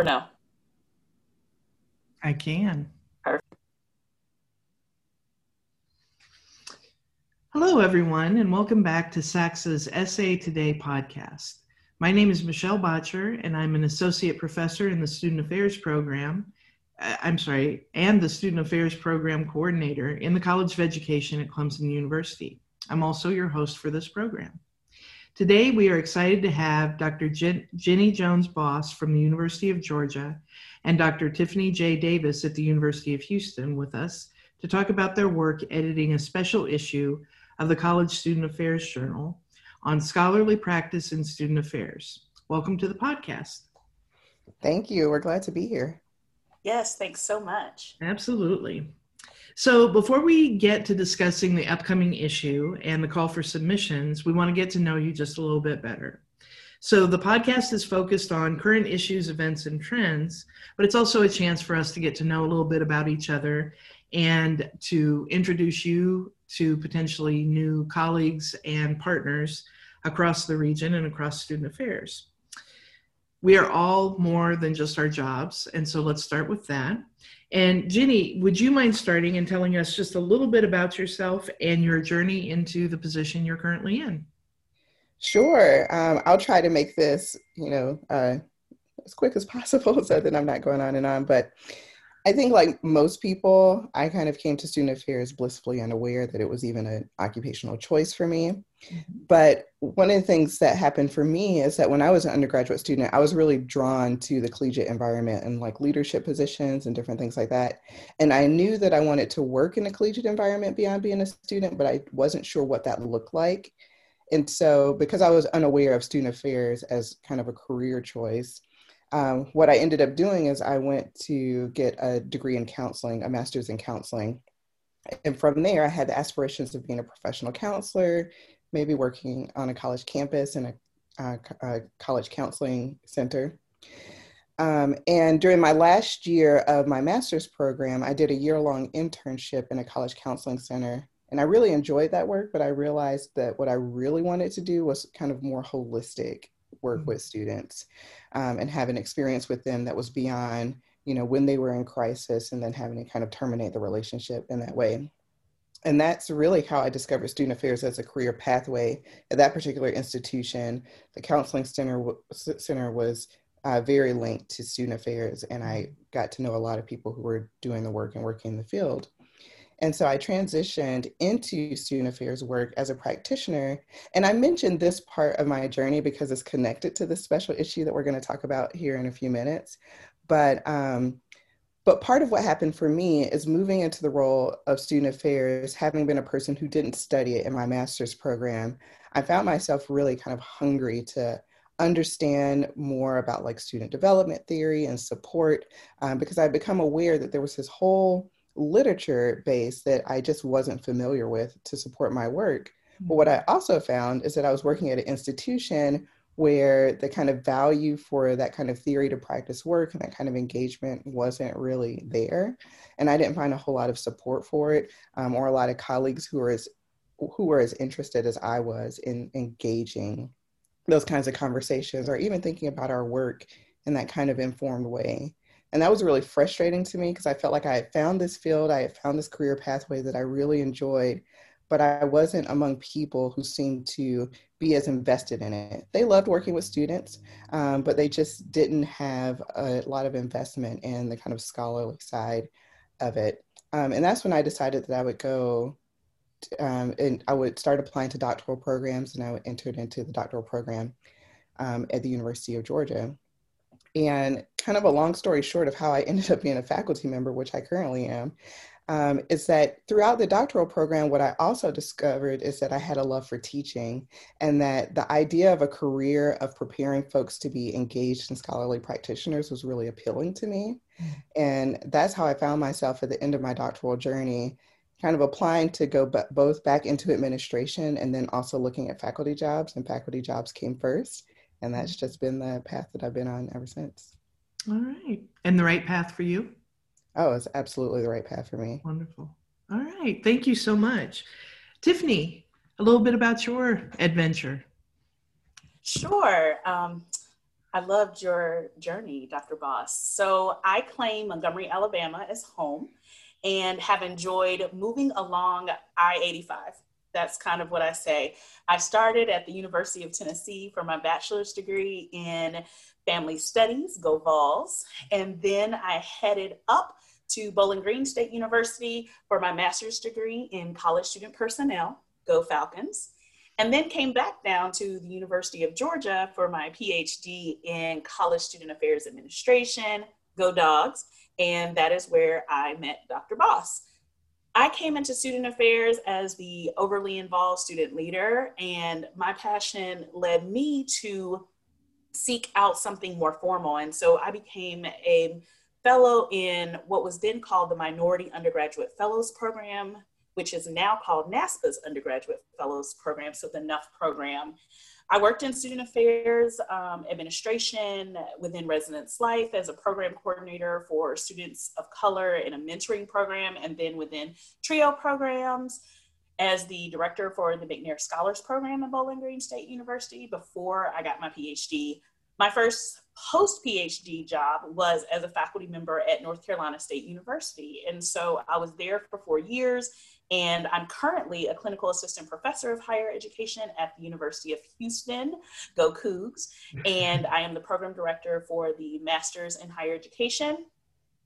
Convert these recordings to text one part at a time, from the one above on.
or no? I can. Perfect. Hello, everyone, and welcome back to SACSA's SA Today podcast. My name is Michelle Boettcher, and I'm an associate professor in the Student Affairs program. uh, I'm sorry, and the Student Affairs program coordinator in the College of Education at Clemson University. I'm also your host for this program. Today, we are excited to have Dr. Jen- Ginny Jones Boss from the University of Georgia and Dr. Tiffany J. Davis at the University of Houston with us to talk about their work editing a special issue of the College Student Affairs Journal on scholarly practice in student affairs. Welcome to the podcast. Thank you. We're glad to be here. Yes, thanks so much. Absolutely. So, before we get to discussing the upcoming issue and the call for submissions, we want to get to know you just a little bit better. So, the podcast is focused on current issues, events, and trends, but it's also a chance for us to get to know a little bit about each other and to introduce you to potentially new colleagues and partners across the region and across student affairs. We are all more than just our jobs, and so let's start with that. And Ginny, would you mind starting and telling us just a little bit about yourself and your journey into the position you're currently in? Sure. Um, I'll try to make this, you know, uh, as quick as possible so that I'm not going on and on. But I think, like most people, I kind of came to student affairs blissfully unaware that it was even an occupational choice for me. Mm-hmm. But one of the things that happened for me is that when I was an undergraduate student, I was really drawn to the collegiate environment and like leadership positions and different things like that. And I knew that I wanted to work in a collegiate environment beyond being a student, but I wasn't sure what that looked like. And so, because I was unaware of student affairs as kind of a career choice, um, what I ended up doing is I went to get a degree in counseling, a master's in counseling. And from there, I had the aspirations of being a professional counselor, maybe working on a college campus in a, a, college counseling center. Um, and during my last year of my master's program, I did a year long internship in a college counseling center. And I really enjoyed that work, but I realized that what I really wanted to do was kind of more holistic work mm-hmm. with students um, and have an experience with them that was beyond, you know, when they were in crisis and then having to kind of terminate the relationship in that way. And that's really how I discovered student affairs as a career pathway at that particular institution. The counseling center, center was uh, very linked to student affairs, and I mm-hmm. got to know a lot of people who were doing the work and working in the field. And so I transitioned into student affairs work as a practitioner. And I mentioned this part of my journey because it's connected to the special issue that we're going to talk about here in a few minutes. But um, but part of what happened for me is moving into the role of student affairs, having been a person who didn't study it in my master's program, I found myself really kind of hungry to understand more about like student development theory and support um, because I'd become aware that there was this whole literature base that I just wasn't familiar with to support my work. But what I also found is that I was working at an institution where the kind of value for that kind of theory to practice work and that kind of engagement wasn't really there. And I didn't find a whole lot of support for it um, or a lot of colleagues who were as who were as interested as I was in engaging those kinds of conversations or even thinking about our work in that kind of informed way. And that was really frustrating to me because I felt like I had found this field, I had found this career pathway that I really enjoyed, but I wasn't among people who seemed to be as invested in it. They loved working with students, um, but they just didn't have a lot of investment in the kind of scholarly side of it. Um, and that's when I decided that I would go um, and I would start applying to doctoral programs, and I would enter into the doctoral program um, at the University of Georgia. And kind of a long story short of how I ended up being a faculty member, which I currently am, um, is that throughout the doctoral program, what I also discovered is that I had a love for teaching and that the idea of a career of preparing folks to be engaged in scholarly practitioners was really appealing to me. Mm. And that's how I found myself at the end of my doctoral journey, kind of applying to go b- both back into administration and then also looking at faculty jobs, and faculty jobs came first. And that's mm. just been the path that I've been on ever since. All right. And the right path for you? Oh, it's absolutely the right path for me. Wonderful. All right. Thank you so much. Tiffany, a little bit about your adventure. Sure. Um, I loved your journey, Dr. Boss. So I claim Montgomery, Alabama as home and have enjoyed moving along I 85. That's kind of what I say. I started at the University of Tennessee for my bachelor's degree in family studies, go Vols, and then I headed up to Bowling Green State University for my master's degree in college student personnel, go Falcons and then came back down to the University of Georgia for my PhD in College Student Affairs Administration, Go Dogs, and that is where I met Dr. Boss. I came into student affairs as the overly involved student leader, and my passion led me to seek out something more formal. And so I became a fellow in what was then called the Minority Undergraduate Fellows Program which is now called NASPA's Undergraduate Fellows Program, so the NUF program. I worked in student affairs, um, administration within residence life as a program coordinator for students of color in a mentoring program, and then within TRIO programs as the director for the McNair Scholars Program at Bowling Green State University before I got my PhD. My first post PhD job was as a faculty member at North Carolina State University. And so I was there for four years and I'm currently a clinical assistant professor of higher education at the University of Houston, go Cougs. And I am the program director for the Masters in Higher Education.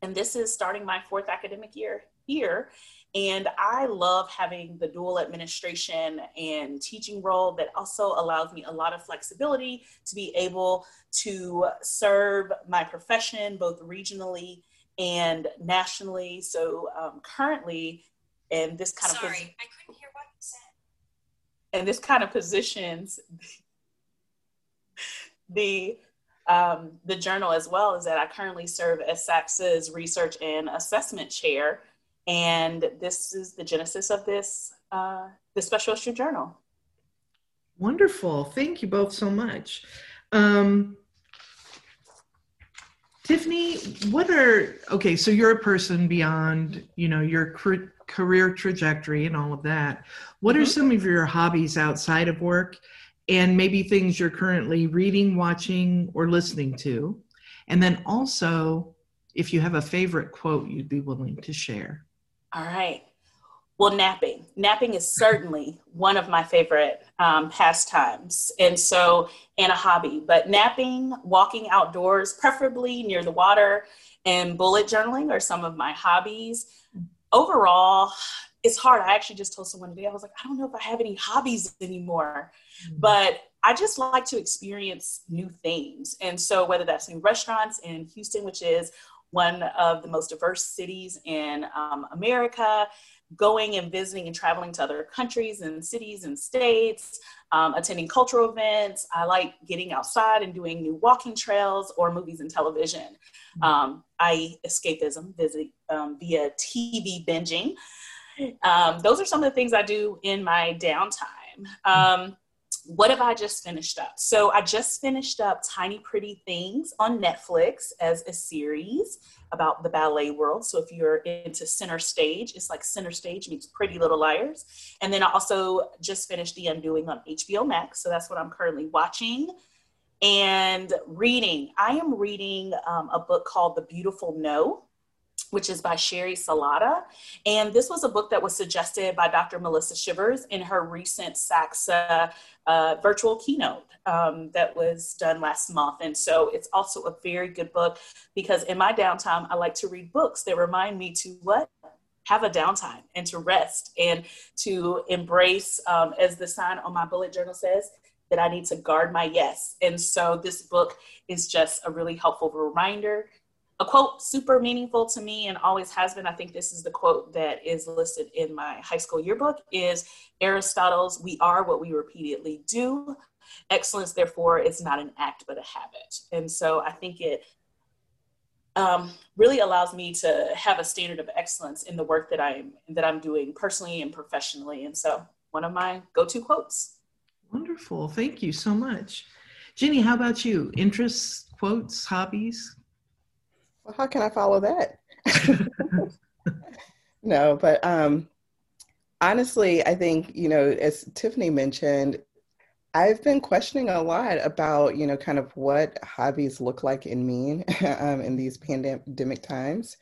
And this is starting my fourth academic year here. And I love having the dual administration and teaching role that also allows me a lot of flexibility to be able to serve my profession both regionally and nationally. So um, currently, and this kind Sorry, of I couldn't hear what you said. And this kind of positions the um, the journal as well is that I currently serve as SACSA's research and assessment chair, and this is the genesis of this uh, the special issue journal. Wonderful, thank you both so much. Um, Tiffany, what are okay? So you're a person beyond, you know, your career trajectory and all of that. What mm-hmm. are some of your hobbies outside of work, and maybe things you're currently reading, watching, or listening to? And then also, if you have a favorite quote you'd be willing to share. All right. Well, napping. Napping is certainly one of my favorite um, pastimes, and so and a hobby. But napping, walking outdoors, preferably near the water, and bullet journaling are some of my hobbies. Overall, it's hard. I actually just told someone today. I was like, I don't know if I have any hobbies anymore, mm-hmm. but I just like to experience new things. And so whether that's new restaurants in Houston, which is one of the most diverse cities in um, America going and visiting and traveling to other countries and cities and states, um, attending cultural events. I like getting outside and doing new walking trails or movies and television. Um, I escapism visit, um, via TV binging. Um, those are some of the things I do in my downtime. What have I just finished up? So I just finished up Tiny Pretty Things on Netflix as a series about the ballet world. So if you're into Center Stage, it's like Center Stage meets Pretty Little Liars. And then I also just finished The Undoing on HBO Max. So that's what I'm currently watching. And reading, I am reading um, a book called The Beautiful No which is by Sheri Salata. And this was a book that was suggested by Dr. Melissa Shivers in her recent SACSA uh, virtual keynote um, that was done last month. And so it's also a very good book because in my downtime, I like to read books that remind me to what? Have a downtime and to rest and to embrace, um, as the sign on my bullet journal says, that I need to guard my yes. And so this book is just a really helpful reminder a quote super meaningful to me and always has been i think this is the quote that is listed in my high school yearbook is aristotle's we are what we repeatedly do. Excellence therefore is not an act but a habit. And so i think it um, really allows me to have a standard of excellence in the work that i'm that i'm doing personally and professionally. And so one of my go-to quotes. Wonderful. Thank you so much. Ginny how about you? Interests quotes hobbies well, how can I follow that? no, but um, honestly, I think, you know, as Tiffany mentioned, I've been questioning a lot about, you know, kind of what hobbies look like in mean um, in these pandemic times.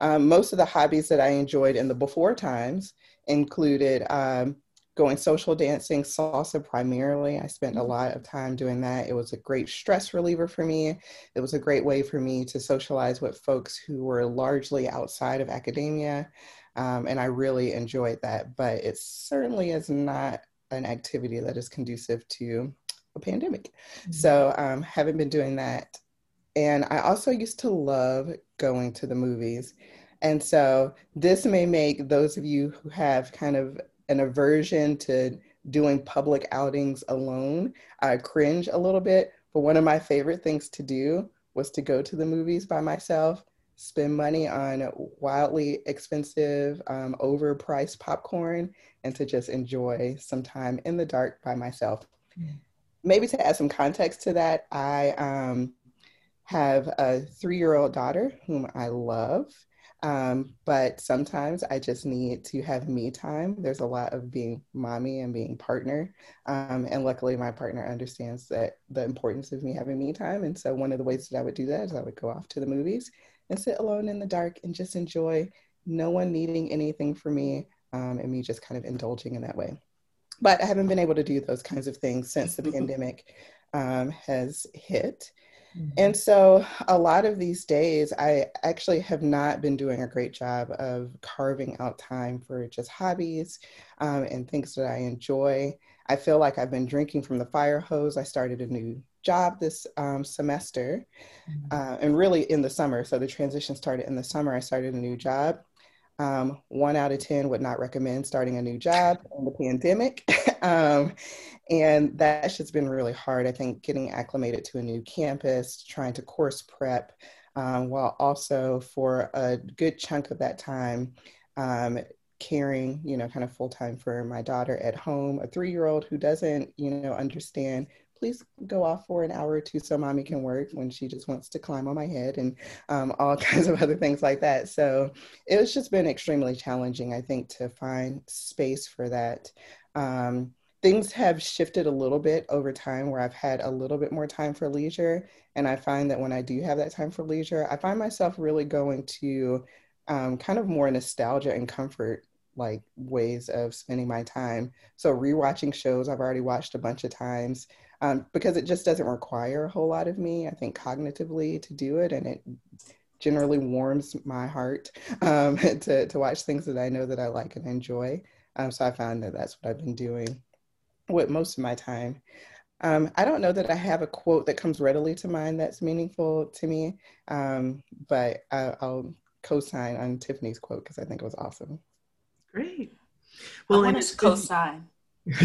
Um, most of the hobbies that I enjoyed in the before times included um, going social dancing, salsa primarily. I spent a mm-hmm. lot of time doing that. It was a great stress reliever for me. It was a great way for me to socialize with folks who were largely outside of academia. Um, and I really enjoyed that, but it certainly is not an activity that is conducive to a pandemic. Mm-hmm. So um, haven't been doing that. And I also used to love going to the movies. And so this may make those of you who have kind of an aversion to doing public outings alone I cringe a little bit. But one of my favorite things to do was to go to the movies by myself spend money on wildly expensive, um, overpriced popcorn and to just enjoy some time in the dark by myself. Mm. Maybe to add some context to that, I um, have a three year old daughter whom I love. Um, but sometimes I just need to have me time. There's a lot of being mommy and being partner. Um, and luckily, my partner understands that the importance of me having me time. And so, one of the ways that I would do that is I would go off to the movies and sit alone in the dark and just enjoy no one needing anything from me um, and me just kind of indulging in that way. But I haven't been able to do those kinds of things since the mm-hmm. pandemic um, has hit. Mm-hmm. And so, a lot of these days, I actually have not been doing a great job of carving out time for just hobbies um, and things that I enjoy. I feel like I've been drinking from the fire hose. I started a new job this um, semester mm-hmm. uh, and really in the summer. So the transition started in the summer. I started a new job. Um, one out of 10 would not recommend starting a new job in the pandemic. um, and that's just been really hard. I think getting acclimated to a new campus, trying to course prep, um, while also for a good chunk of that time, um, caring, you know, kind of full time for my daughter at home, a three year old who doesn't, you know, understand please go off for an hour or two so mommy can work when she just wants to climb on my head and um, all kinds of other things like that. So it was just been extremely challenging, I think, to find space for that. Um, things have shifted a little bit over time where I've had a little bit more time for leisure. And I find that when I do have that time for leisure, I find myself really going to um, kind of more nostalgia and comfort like ways of spending my time. So rewatching shows I've already watched a bunch of times um, because it just doesn't require a whole lot of me, I think, cognitively to do it. And it generally warms my heart um, to, to watch things that I know that I like and enjoy. Um, so I found that that's what I've been doing with most of my time. Um, I don't know that I have a quote that comes readily to mind that's meaningful to me, um, but I, will co-sign on Tiffany's quote because I think it was awesome. Great. Well, I want to co-sign.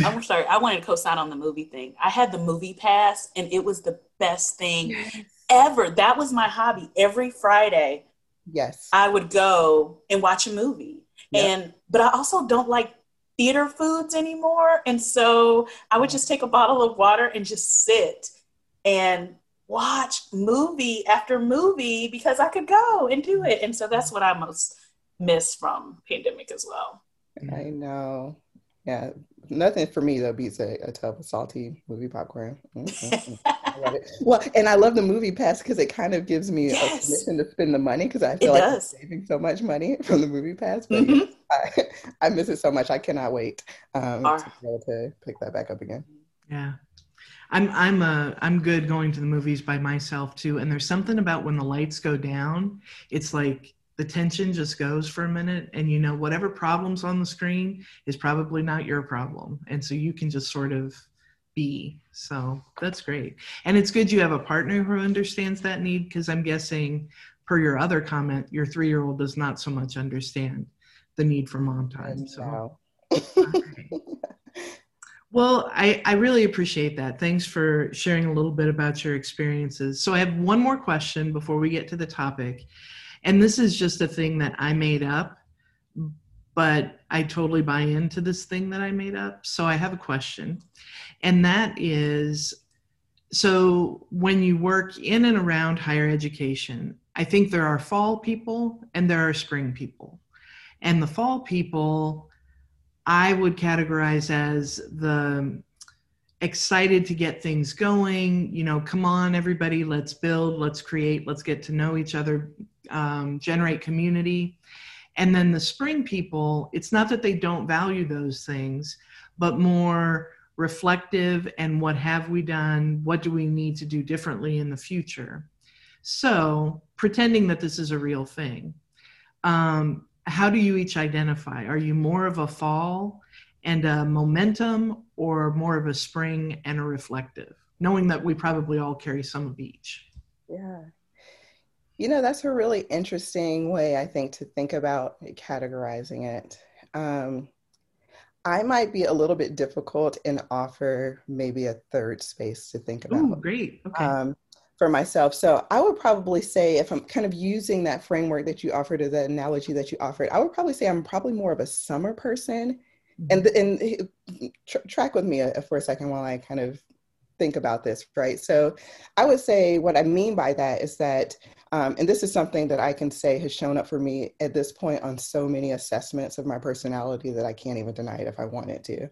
I'm sorry, I wanted to co-sign on the movie thing. I had the movie pass and it was the best thing yes. ever. That was my hobby. Every Friday, yes. I would go and watch a movie. Yep. And but I also don't like theater foods anymore. And so I would just take a bottle of water and just sit and watch movie after movie because I could go and do it. And so that's what I most miss from pandemic as well. I know. Yeah, nothing for me though beats a, a tub of salty movie popcorn. Mm-hmm. well, and I love the movie pass because it kind of gives me yes. a permission to spend the money because I feel it like does. I'm saving so much money from the movie pass. But mm-hmm. yeah, I, I, miss it so much. I cannot wait um, to be able to pick that back up again. Yeah. I'm I'm uh I'm good going to the movies by myself too. And there's something about when the lights go down, it's like the tension just goes for a minute and you know whatever problems on the screen is probably not your problem and so you can just sort of be. So that's great. And it's good you have a partner who understands that need because i'm guessing per your other comment your three-year-old does not so much understand the need for mom time so. well I, I really appreciate that. Thanks for sharing a little bit about your experiences. So i have one more question before we get to the topic and this is just a thing that I made up, but I totally buy into this thing that I made up. So I have a question. And that is so when you work in and around higher education, I think there are fall people and there are spring people. And the fall people, I would categorize as the excited to get things going. You know, come on, everybody, let's build, let's create, let's get to know each other, um, generate community. And then the spring people, it's not that they don't value those things, but more reflective and what have we done? What do we need to do differently in the future? So, pretending that this is a real thing. Um, how do you each identify? Are you more of a fall and a momentum or more of a spring and a reflective? Knowing that we probably all carry some of each. Yeah. You know, that's a really interesting way, I think, to think about categorizing it. Um, I might be a little bit difficult and offer maybe a third space to think about. Ooh, great. Okay. Um, for myself. So I would probably say, if I'm kind of using that framework that you offered or the analogy that you offered, I would probably say I'm probably more of a summer person. Mm-hmm. And and tr- track with me uh, for a second while I kind of think about this, right? So I would say what I mean by that is that um, and this is something that I can say has shown up for me at this point on so many assessments of my personality that I can't even deny it if I wanted to.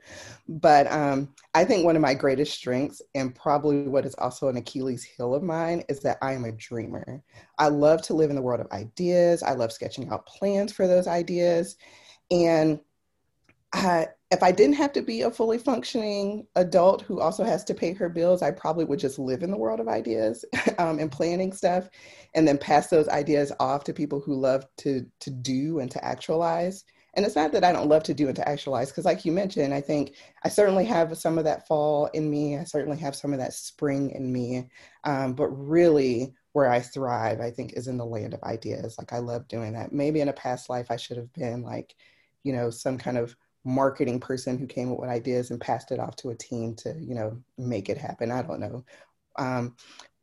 But um, I think one of my greatest strengths, and probably what is also an Achilles heel of mine, is that I am a dreamer. I love to live in the world of ideas, I love sketching out plans for those ideas. And I, if I didn't have to be a fully functioning adult who also has to pay her bills, I probably would just live in the world of ideas um, and planning stuff, and then pass those ideas off to people who love to to do and to actualize. And it's not that I don't love to do and to actualize, because like you mentioned, I think I certainly have some of that fall in me. I certainly have some of that spring in me. Um, but really, where I thrive, I think, is in the land of ideas. Like I love doing that. Maybe in a past life, I should have been like, you know, some kind of marketing person who came up with ideas and passed it off to a team to you know make it happen. I don't know. Um,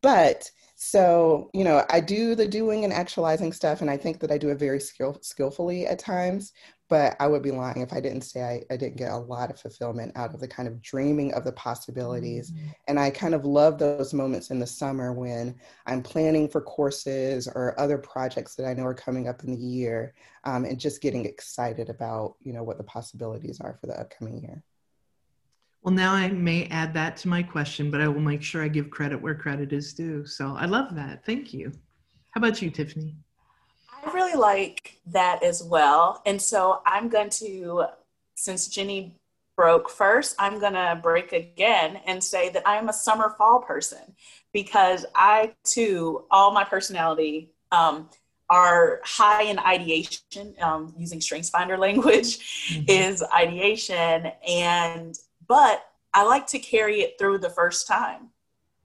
but so you know i do the doing and actualizing stuff and i think that i do it very skill- skillfully at times but I would be lying if I didn't say I, I didn't get a lot of fulfillment out of the kind of dreaming of the possibilities. Mm-hmm. And I kind of love those moments in the summer when I'm planning for courses or other projects that I know are coming up in the year um, and just getting excited about, you know, what the possibilities are for the upcoming year. Well, now I may add that to my question, but I will make sure I give credit where credit is due. So I love that. Thank you. How about you, Tiffany? Really like that as well. And so I'm going to, since Ginny broke first, I'm going to break again and say that I'm a summer fall person because I too, all my personality um, are high in ideation, um, using StrengthsFinder language mm-hmm. is ideation. And, but I like to carry it through the first time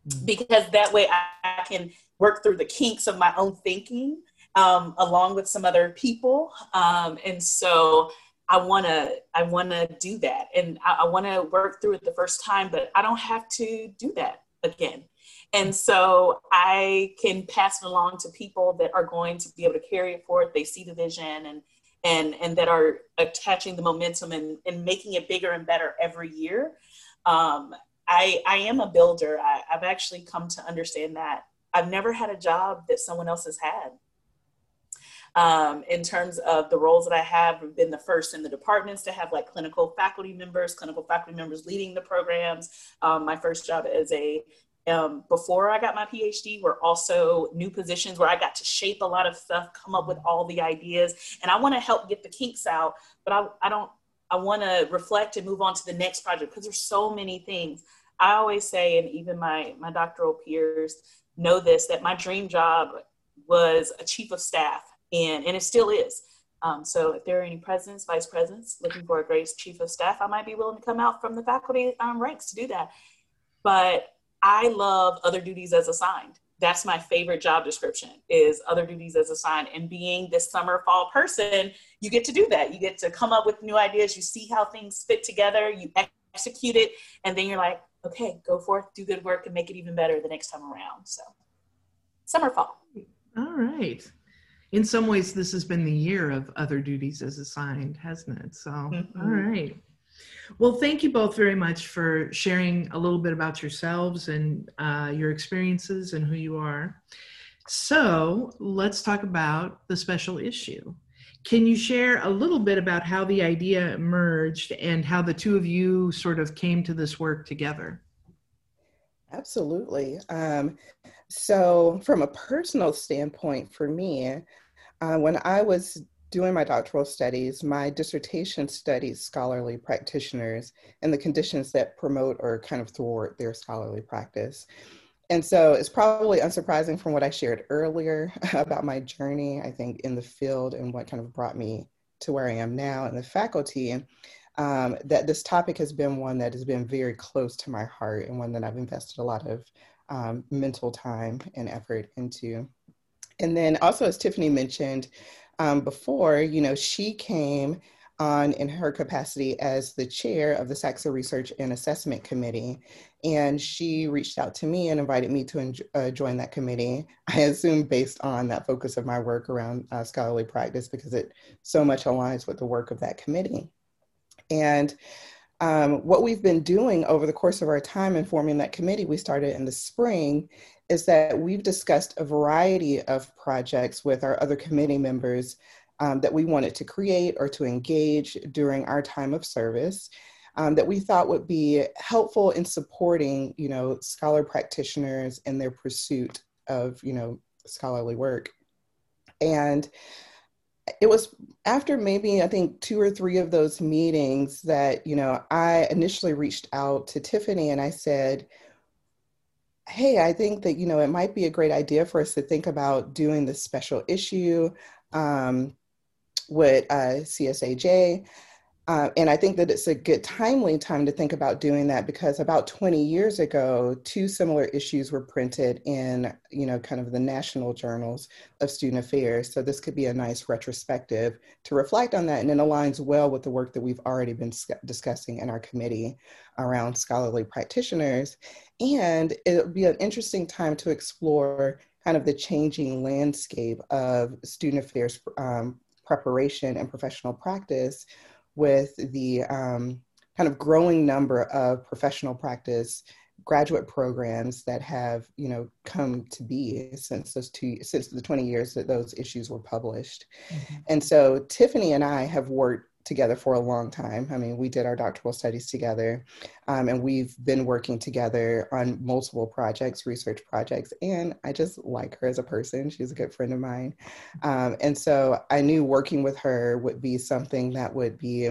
mm-hmm. because that way I, I can work through the kinks of my own thinking um, along with some other people. Um, and so I want to I want to do that, and I, I want to work through it the first time, but I don't have to do that again. And so I can pass it along to people that are going to be able to carry it forward. They see the vision and and and that are attaching the momentum and, and making it bigger and better every year. Um, I I am a builder. I, I've actually come to understand that I've never had a job that someone else has had um, in terms of the roles that I have, I've been the first in the departments to have like clinical faculty members, clinical faculty members leading the programs. Um, my first job as a um, before I got my PhD were also new positions where I got to shape a lot of stuff, come up with all the ideas, and I want to help get the kinks out. But I, I don't. I want to reflect and move on to the next project because there's so many things. I always say, and even my my doctoral peers know this, that my dream job was a chief of staff and and it still is. Um, so if there are any presidents, vice presidents looking for a great chief of staff, I might be willing to come out from the faculty um, ranks to do that. But I love other duties as assigned. That's my favorite job description is other duties as assigned. And being this summer fall person, you get to do that. You get to come up with new ideas. You see how things fit together. You execute it, and then you're like, okay, go forth, do good work, and make it even better the next time around. So, summer fall. All right in some ways this has been the year of other duties as assigned hasn't it? So mm-hmm. all right. Well thank you both very much for sharing a little bit about yourselves and uh, your experiences and who you are. So let's talk about the special issue. Can you share a little bit about how the idea emerged and how the two of you sort of came to this work together Absolutely. Um, so, from a personal standpoint, for me, uh, when I was doing my doctoral studies, my dissertation studied scholarly practitioners and the conditions that promote or kind of thwart their scholarly practice. And so it's probably unsurprising from what I shared earlier about my journey, I think, in the field and what kind of brought me to where I am now in the faculty, um, that this topic has been one that has been very close to my heart and one that I've invested a lot of um, mental time and effort into. And then also, as Tiffany mentioned, um, before, you know, she came on in her capacity as the chair of the SACSA Research and Assessment Committee. And she reached out to me and invited me to uh, join that committee. I assume based on that focus of my work around uh, scholarly practice because it so much aligns with the work of that committee. And um, what we've been doing over the course of our time in forming that committee, we started in the spring, is that we've discussed a variety of projects with our other committee members um, that we wanted to create or to engage during our time of service um, that we thought would be helpful in supporting, you know, scholar practitioners in their pursuit of, you know, scholarly work. And it was after maybe I think two or three of those meetings that, you know, I initially reached out to Tiffany and I said, hey, I think that, you know, it might be a great idea for us to think about doing this special issue um, with uh, CSAJ. Uh, and I think that it's a good timely time to think about doing that because about 20 years ago, two similar issues were printed in, you know, kind of the national journals of student affairs. So this could be a nice retrospective to reflect on that, and it aligns well with the work that we've already been discussing in our committee around scholarly practitioners. And it'll be an interesting time to explore kind of the changing landscape of student affairs um, preparation and professional practice with the um, kind of growing number of professional practice graduate programs that have you know come to be since those two since the 20 years that those issues were published mm-hmm. and so tiffany and i have worked together for a long time. I mean, we did our doctoral studies together, um, and we've been working together on multiple projects, research projects. And I just like her as a person. She's a good friend of mine. Um, and so I knew working with her would be something that would be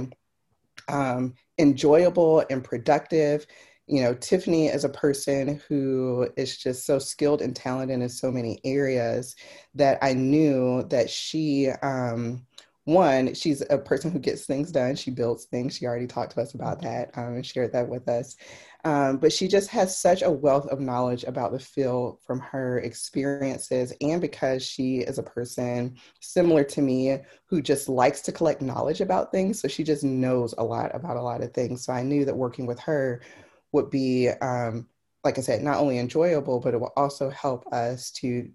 um, enjoyable and productive. You know, Tiffany is a person who is just so skilled and talented in so many areas that I knew that she, um, one, she's a person who gets things done. She builds things. She already talked to us about that um, and shared that with us. Um, but she just has such a wealth of knowledge about the field from her experiences, and because she is a person similar to me who just likes to collect knowledge about things. So she just knows a lot about a lot of things. So I knew that working with her would be, um, like I said, not only enjoyable, but it will also help us to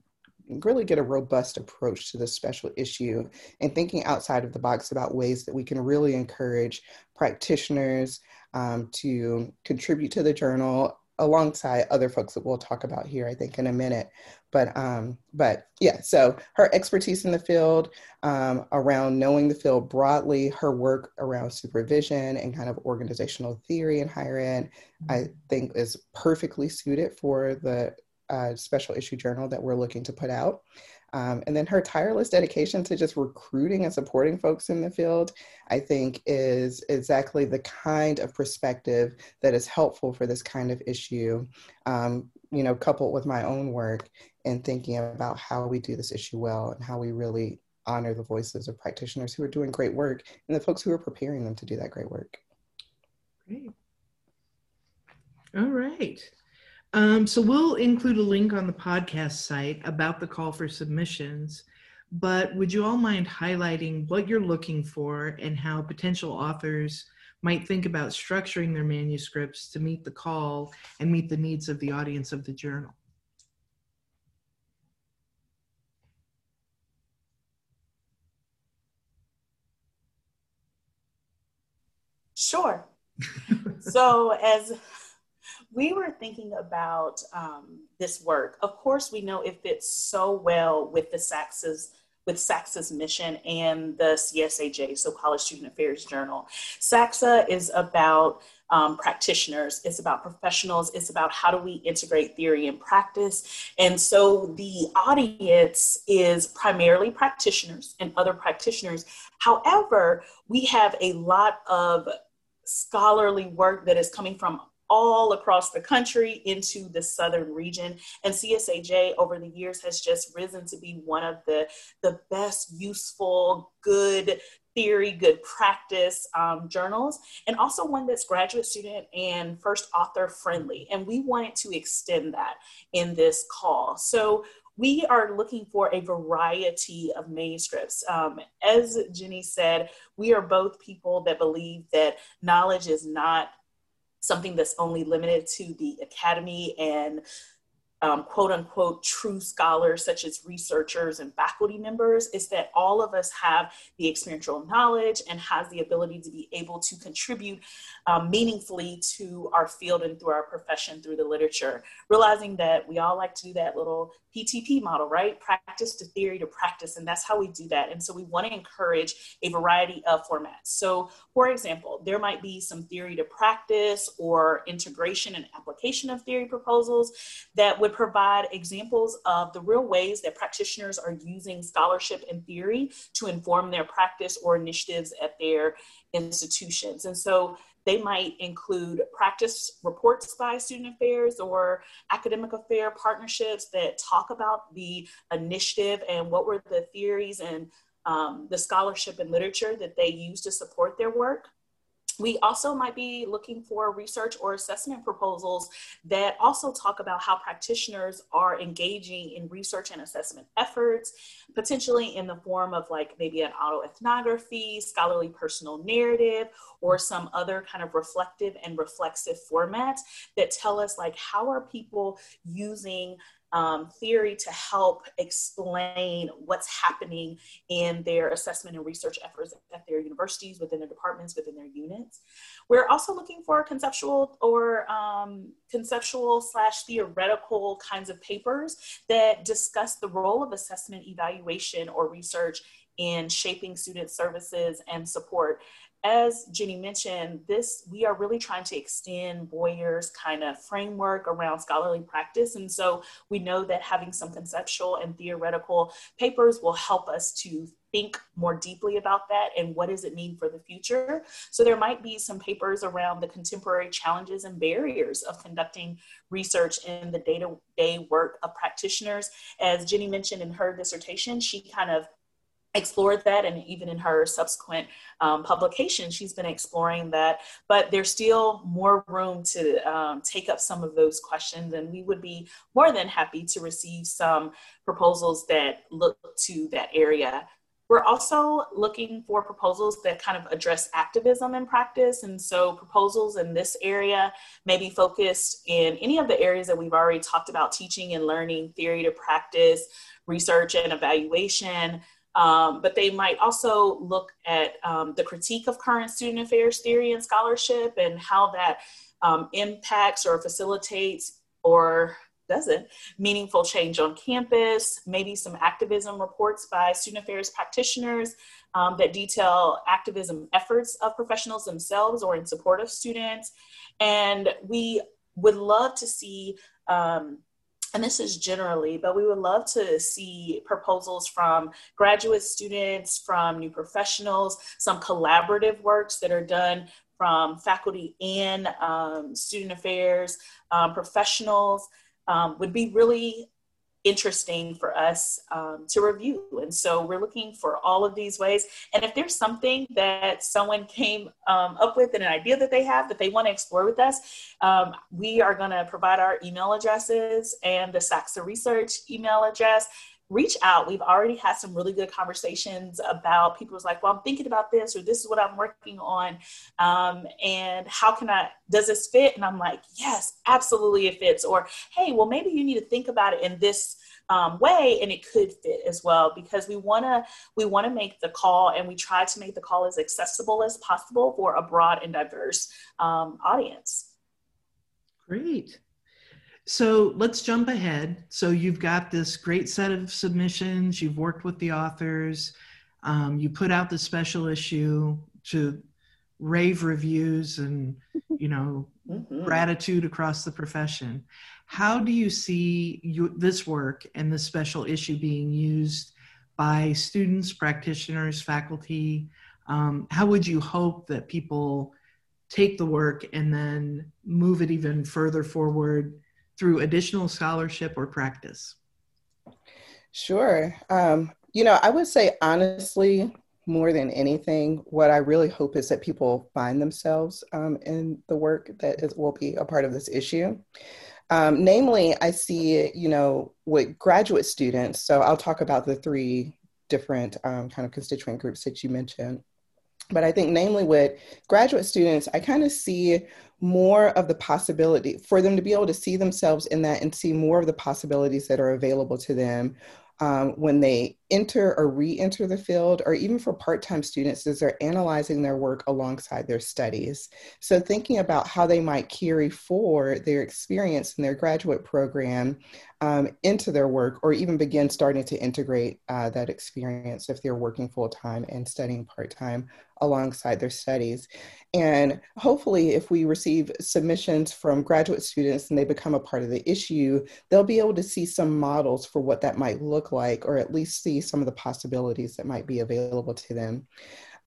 really get a robust approach to this special issue and thinking outside of the box about ways that we can really encourage practitioners um, to contribute to the journal alongside other folks that we'll talk about here, I think, in a minute. But um, but yeah, so her expertise in the field um, around knowing the field broadly, her work around supervision and kind of organizational theory in higher ed, I think is perfectly suited for the uh, special issue journal that we're looking to put out. Um, and then her tireless dedication to just recruiting and supporting folks in the field, I think, is exactly the kind of perspective that is helpful for this kind of issue. Um, you know, coupled with my own work and thinking about how we do this issue well and how we really honor the voices of practitioners who are doing great work and the folks who are preparing them to do that great work. Great. All right. Um, so we'll include a link on the podcast site about the call for submissions. But would you all mind highlighting what you're looking for and how potential authors might think about structuring their manuscripts to meet the call and meet the needs of the audience of the journal? Sure. so, as we were thinking about um, this work. Of course, we know it fits so well with the SACSA's with SACSA's mission and the CSAJ, so College Student Affairs Journal. SACSA is about um, practitioners, it's about professionals, it's about how do we integrate theory and practice. And so the audience is primarily practitioners and other practitioners. However, we have a lot of scholarly work that is coming from all across the country into the southern region. And csaj over the years has just risen to be one of the the best useful good theory good practice um, journals and also one that's graduate student and first author friendly. And we wanted to extend that in this call. So we are looking for a variety of manuscripts. Um, as Ginny said, we are both people that believe that knowledge is not something that's only limited to the academy and um, quote unquote true scholars such as researchers and faculty members is that all of us have the experiential knowledge and has the ability to be able to contribute um, meaningfully to our field and through our profession through the literature. Realizing that we all like to do that little ptp model right? Practice to theory to practice and that's how we do that. And so we want to encourage a variety of formats. So for example there might be some theory to practice or integration and application of theory proposals that would provide examples of the real ways that practitioners are using scholarship and theory to inform their practice or initiatives at their institutions. And so they might include practice reports by student affairs or academic affair partnerships that talk about the initiative and what were the theories and um, the scholarship and literature that they use to support their work. We also might be looking for research or assessment proposals that also talk about how practitioners are engaging in research and assessment efforts, potentially in the form of like maybe an autoethnography, scholarly personal narrative, or some other kind of reflective and reflexive formats that tell us like how are people using um, theory to help explain what's happening in their assessment and research efforts at their universities, within their departments, within their units. We're also looking for conceptual or um, conceptual slash theoretical kinds of papers that discuss the role of assessment, evaluation, or research in shaping student services and support as Ginny mentioned, this we are really trying to extend Boyer's kind of framework around scholarly practice. And so we know that having some conceptual and theoretical papers will help us to think more deeply about that and what does it mean for the future. So there might be some papers around the contemporary challenges and barriers of conducting research in the day-to-day work of practitioners. As Ginny mentioned in her dissertation, she kind of explored that and even in her subsequent um, publication she's been exploring that but there's still more room to um, take up some of those questions and we would be more than happy to receive some proposals that look to that area we're also looking for proposals that kind of address activism in practice. And so, proposals in this area may be focused in any of the areas that we've already talked about teaching and learning, theory to practice, research and evaluation, um, but they might also look at um, the critique of current student affairs theory and scholarship and how that um, impacts or facilitates or doesn't meaningful change on campus, maybe some activism reports by student affairs practitioners um, that detail activism efforts of professionals themselves or in support of students. And we would love to see um, and this is generally, but we would love to see proposals from graduate students, from new professionals, some collaborative works that are done from faculty and um, student affairs um, professionals um, would be really interesting for us um, to review. And so we're looking for all of these ways. And if there's something that someone came um, up with and an idea that they have that they want to explore with us, um, we are going to provide our email addresses and the SACSA Research email address reach out. We've already had some really good conversations about people was like, well, I'm thinking about this, or this is what I'm working on. Um, and how can I, does this fit? And I'm like, yes, absolutely it fits. Or, hey, well, maybe you need to think about it in this um, way and it could fit as well because we want to we want to make the call and we try to make the call as accessible as possible for a broad and diverse um, audience great so let's jump ahead. So you've got this great set of submissions, you've worked with the authors, um, you put out the special issue to rave reviews and you know mm-hmm. gratitude across the profession how do you see you, this work and this special issue being used by students practitioners faculty um, how would you hope that people take the work and then move it even further forward through additional scholarship or practice sure um, you know i would say honestly more than anything, what I really hope is that people find themselves um, in the work that is, will be a part of this issue. Um, namely, I see, you know, with graduate students, so I'll talk about the three different um, kind of constituent groups that you mentioned. But I think, namely, with graduate students, I kind of see more of the possibility for them to be able to see themselves in that and see more of the possibilities that are available to them um, when they enter or re-enter the field or even for part-time students as they're analyzing their work alongside their studies. So thinking about how they might carry forward their experience in their graduate program um, into their work or even begin starting to integrate uh, that experience if they're working full-time and studying part-time alongside their studies. And hopefully if we receive submissions from graduate students and they become a part of the issue they'll be able to see some models for what that might look like or at least see some of the possibilities that might be available to them.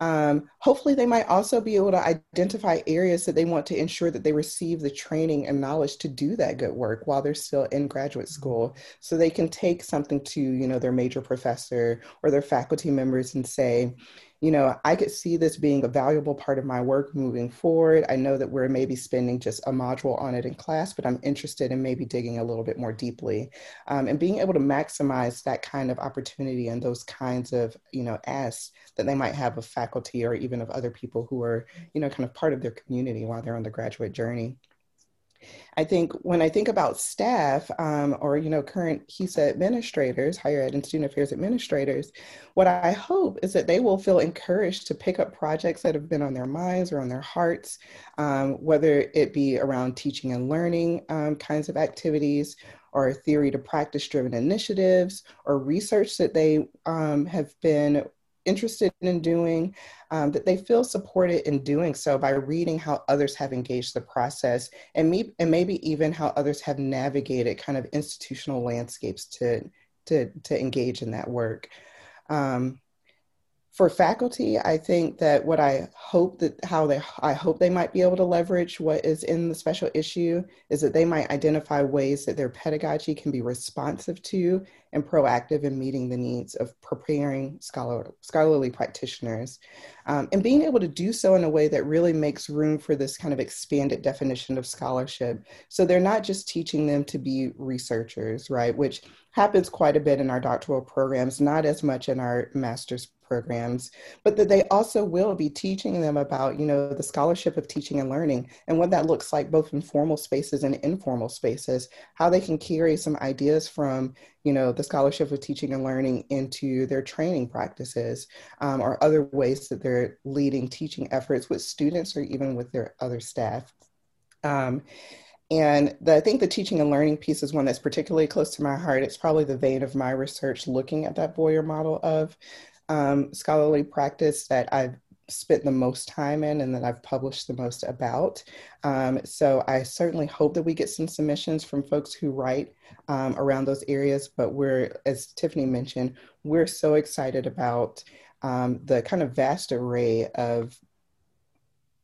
Um, hopefully, they might also be able to identify areas that they want to ensure that they receive the training and knowledge to do that good work while they're still in graduate school. So they can take something to, you know, their major professor or their faculty members and say, you know, I could see this being a valuable part of my work moving forward. I know that we're maybe spending just a module on it in class, but I'm interested in maybe digging a little bit more deeply um, and being able to maximize that kind of opportunity and those kinds of, you know, asks that they might have of faculty or even of other people who are, you know, kind of part of their community while they're on the graduate journey. I think when I think about staff um, or, you know, current HESA administrators, higher ed and student affairs administrators, what I hope is that they will feel encouraged to pick up projects that have been on their minds or on their hearts, um, whether it be around teaching and learning um, kinds of activities or theory to practice driven initiatives or research that they um, have been interested in doing, um, that they feel supported in doing so by reading how others have engaged the process and, me, and maybe even how others have navigated kind of institutional landscapes to, to, to engage in that work. Um, for faculty, I think that what I hope that how they I hope they might be able to leverage what is in the special issue is that they might identify ways that their pedagogy can be responsive to and proactive in meeting the needs of preparing scholar, scholarly practitioners um, and being able to do so in a way that really makes room for this kind of expanded definition of scholarship. So they're not just teaching them to be researchers, right, which happens quite a bit in our doctoral programs, not as much in our master's programs, but that they also will be teaching them about, you know, the scholarship of teaching and learning and what that looks like both in formal spaces and informal spaces, how they can carry some ideas from, you know, the scholarship of teaching and learning into their training practices um, or other ways that they're leading teaching efforts with students or even with their other staff. Um, and the, I think the teaching and learning piece is one that's particularly close to my heart. It's probably the vein of my research looking at that Boyer model of um, scholarly practice that I've spent the most time in and that I've published the most about. Um, so I certainly hope that we get some submissions from folks who write um, around those areas. But we're, as Tiffany mentioned, we're so excited about um, the kind of vast array of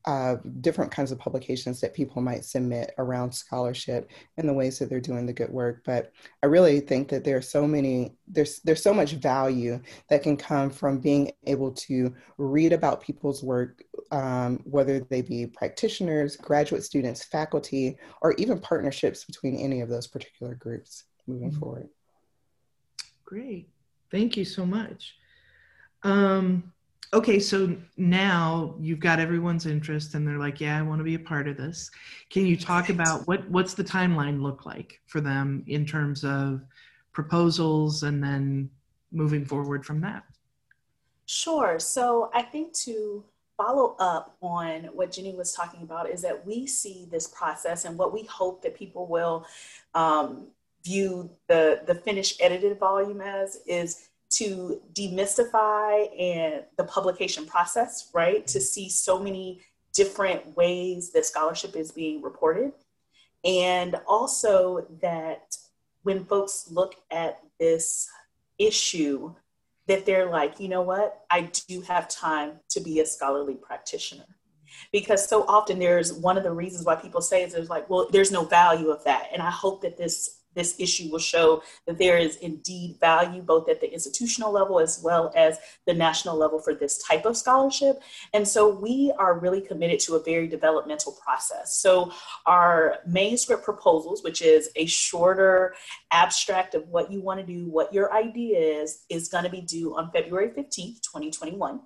uh, different kinds of publications that people might submit around scholarship and the ways that they're doing the good work. But I really think that there are so many, there's there's so much value that can come from being able to read about people's work, um, whether they be practitioners, graduate students, faculty, or even partnerships between any of those particular groups moving mm-hmm. forward. Great, thank you so much. Um, okay so now you've got everyone's interest and they're like yeah i want to be a part of this. Can you talk about what what's the timeline look like for them in terms of proposals and then moving forward from that? Sure so i think to follow up on what Ginny was talking about is that we see this process and what we hope that people will um, view the the finished edited volume as is to demystify and the publication process, right? To see so many different ways that scholarship is being reported. And also that when folks look at this issue, that they're like, you know what, I do have time to be a scholarly practitioner. Because so often there's one of the reasons why people say is there's like, well, there's no value of that. And I hope that this this issue will show that there is indeed value both at the institutional level as well as the national level for this type of scholarship. And so we are really committed to a very developmental process. So our manuscript proposals, which is a shorter abstract of what you want to do, what your idea is, is going to be due on February 15th, 2021.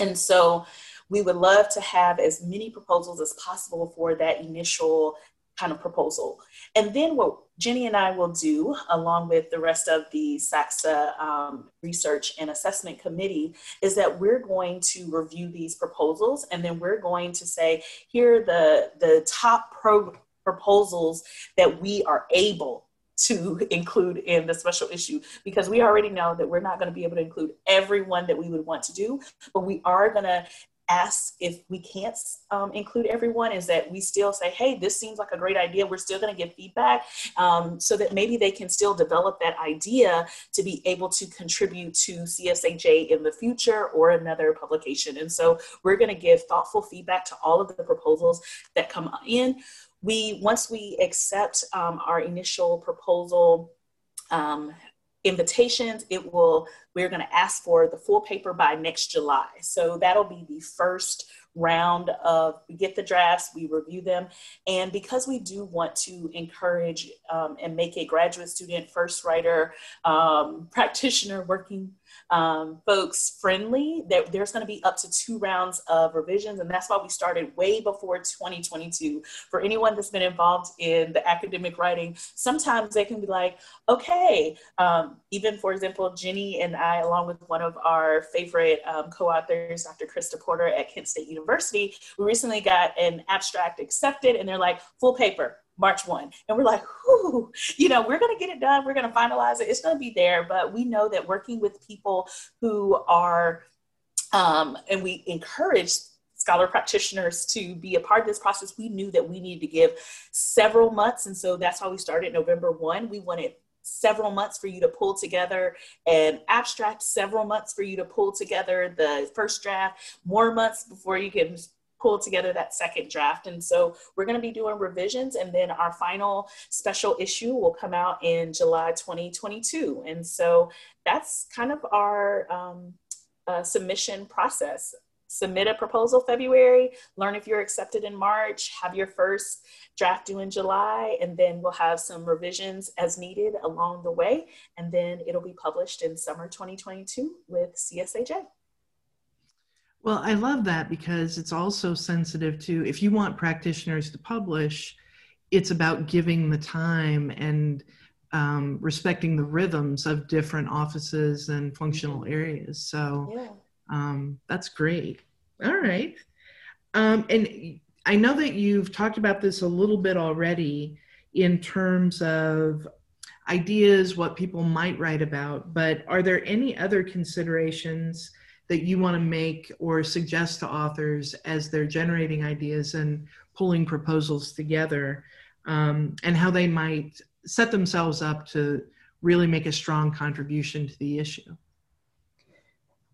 And so we would love to have as many proposals as possible for that initial kind of proposal. And then what Ginny and I will do, along with the rest of the SACSA um, Research and Assessment Committee, is that we're going to review these proposals and then we're going to say, here are the, the top pro- proposals that we are able to include in the special issue because we already know that we're not going to be able to include everyone that we would want to do, but we are going to ask if we can't um, include everyone is that we still say hey this seems like a great idea. We're still going to give feedback um, so that maybe they can still develop that idea to be able to contribute to csaj in the future or another publication. And so we're going to give thoughtful feedback to all of the proposals that come in. We once we accept um, our initial proposal um, invitations. It will we're going to ask for the full paper by next july. So that'll be the first round of get the drafts we review them. And because we do want to encourage um, and make a graduate student first writer um, practitioner working um, folks friendly. There's going to be up to two rounds of revisions, and that's why we started way before 2022. For anyone that's been involved in the academic writing, sometimes they can be like, okay, um, even for example, Ginny and I, along with one of our favorite um, co-authors, Dr. Christa Porter at Kent State University, we recently got an abstract accepted, and they're like, full paper March 1. And we're like, whoo, you know, we're going to get it done. We're going to finalize it. It's going to be there. But we know that working with people who are, um, and we encourage scholar practitioners to be a part of this process, we knew that we needed to give several months. And so that's why we started November 1. We wanted several months for you to pull together an abstract, several months for you to pull together the first draft, more months before you can pull together that second draft. And so we're going to be doing revisions, and then our final special issue will come out in July 2022. And so that's kind of our um, uh, submission process. Submit a proposal February, learn if you're accepted in March, have your first draft due in July, and then we'll have some revisions as needed along the way. And then it'll be published in summer 2022 with CSAJ. Well, I love that because it's also sensitive to if you want practitioners to publish, it's about giving the time and um, respecting the rhythms of different offices and functional mm-hmm. areas. So yeah. um, that's great. All right. Um, and I know that you've talked about this a little bit already in terms of ideas, what people might write about, but are there any other considerations? That you want to make or suggest to authors as they're generating ideas and pulling proposals together um, and how they might set themselves up to really make a strong contribution to the issue.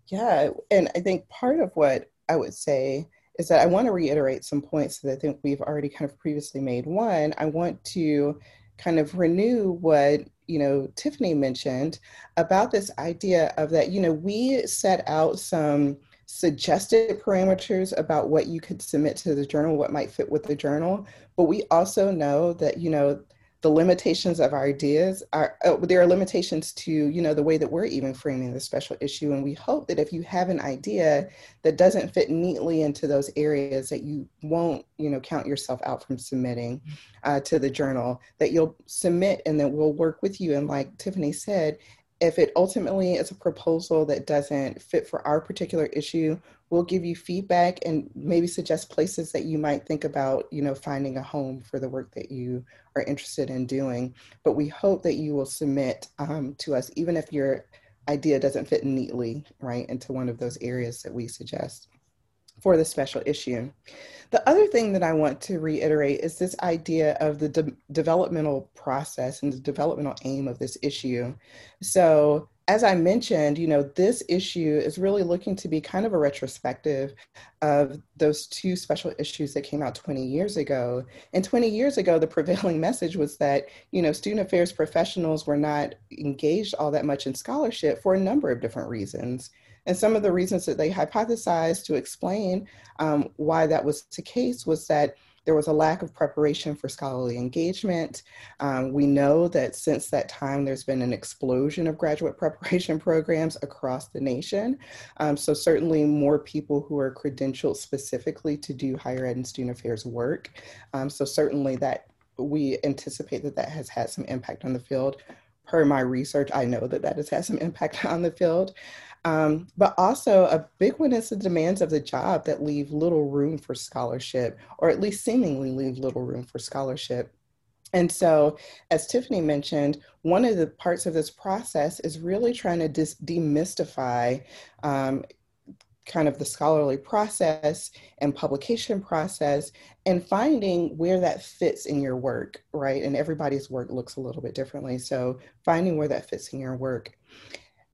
Yeah and i think part of what i would say is that i want to reiterate some points that i think we've already kind of previously made. One i want to kind of renew what you know tiffany mentioned about this idea of that you know we set out some suggested parameters about what you could submit to the journal what might fit with the journal but we also know that you know the limitations of our ideas are uh, there are limitations to you know the way that we're even framing the special issue. And we hope that if you have an idea that doesn't fit neatly into those areas that you won't you know count yourself out from submitting uh, to the journal that you'll submit and then we'll work with you. And like tiffany said if it ultimately is a proposal that doesn't fit for our particular issue we'll give you feedback and maybe suggest places that you might think about you know finding a home for the work that you are interested in doing but we hope that you will submit um, to us even if your idea doesn't fit neatly right into one of those areas that we suggest for the special issue. The other thing that I want to reiterate is this idea of the de- developmental process and the developmental aim of this issue. So, as I mentioned, you know, this issue is really looking to be kind of a retrospective of those two special issues that came out 20 years ago. And 20 years ago, the prevailing message was that, you know, student affairs professionals were not engaged all that much in scholarship for a number of different reasons. And some of the reasons that they hypothesized to explain um, why that was the case was that there was a lack of preparation for scholarly engagement. Um, we know that since that time, there's been an explosion of graduate preparation programs across the nation. Um, so, certainly, more people who are credentialed specifically to do higher ed and student affairs work. Um, so, certainly, that we anticipate that that has had some impact on the field. Per my research, I know that that has had some impact on the field. Um, but also, a big one is the demands of the job that leave little room for scholarship, or at least seemingly leave little room for scholarship. And so, as Tiffany mentioned, one of the parts of this process is really trying to dis- demystify um, kind of the scholarly process and publication process and finding where that fits in your work, right? And everybody's work looks a little bit differently. So, finding where that fits in your work.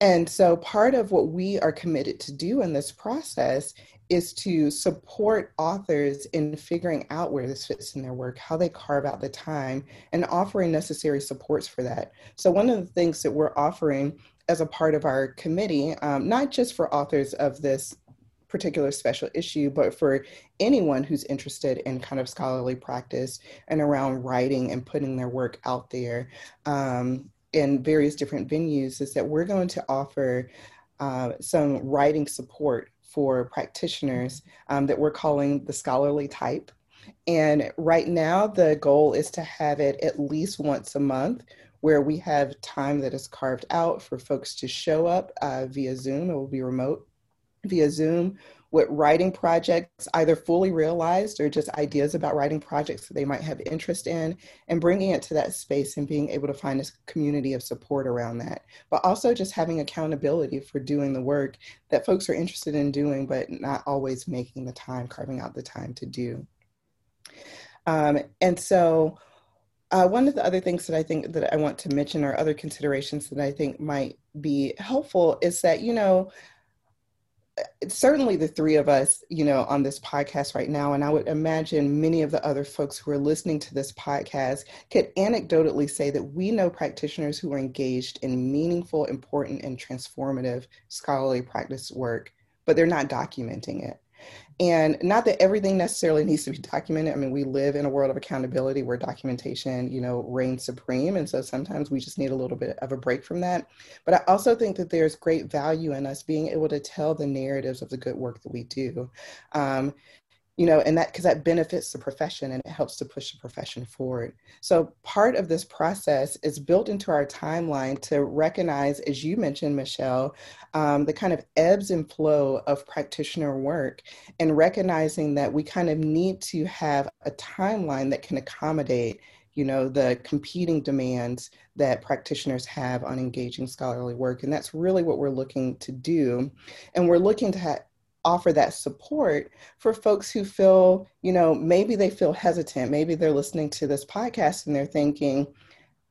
And so, part of what we are committed to do in this process is to support authors in figuring out where this fits in their work, how they carve out the time, and offering necessary supports for that. So, one of the things that we're offering as a part of our committee, um, not just for authors of this particular special issue, but for anyone who's interested in kind of scholarly practice and around writing and putting their work out there. Um, in various different venues is that we're going to offer uh, some writing support for practitioners um, that we're calling the scholarly type. And right now, the goal is to have it at least once a month where we have time that is carved out for folks to show up uh, via Zoom. It will be remote via Zoom with writing projects, either fully realized or just ideas about writing projects that they might have interest in, and bringing it to that space and being able to find a community of support around that. But also just having accountability for doing the work that folks are interested in doing, but not always making the time, carving out the time to do. Um, and so, uh, one of the other things that I think that I want to mention, or other considerations that I think might be helpful, is that you know certainly the three of us, you know, on this podcast right now, and I would imagine many of the other folks who are listening to this podcast could anecdotally say that we know practitioners who are engaged in meaningful, important, and transformative scholarly practice work, but they're not documenting it. And not that everything necessarily needs to be documented. I mean, we live in a world of accountability where documentation, you know, reigns supreme. And so sometimes we just need a little bit of a break from that. But I also think that there's great value in us being able to tell the narratives of the good work that we do. Um, you know, and that because that benefits the profession and it helps to push the profession forward. So part of this process is built into our timeline to recognize, as you mentioned, Michelle, um, the kind of ebbs and flow of practitioner work and recognizing that we kind of need to have a timeline that can accommodate you know the competing demands that practitioners have on engaging scholarly work and that's really what we're looking to do and we're looking to have offer that support for folks who feel, you know, maybe they feel hesitant. Maybe they're listening to this podcast and they're thinking,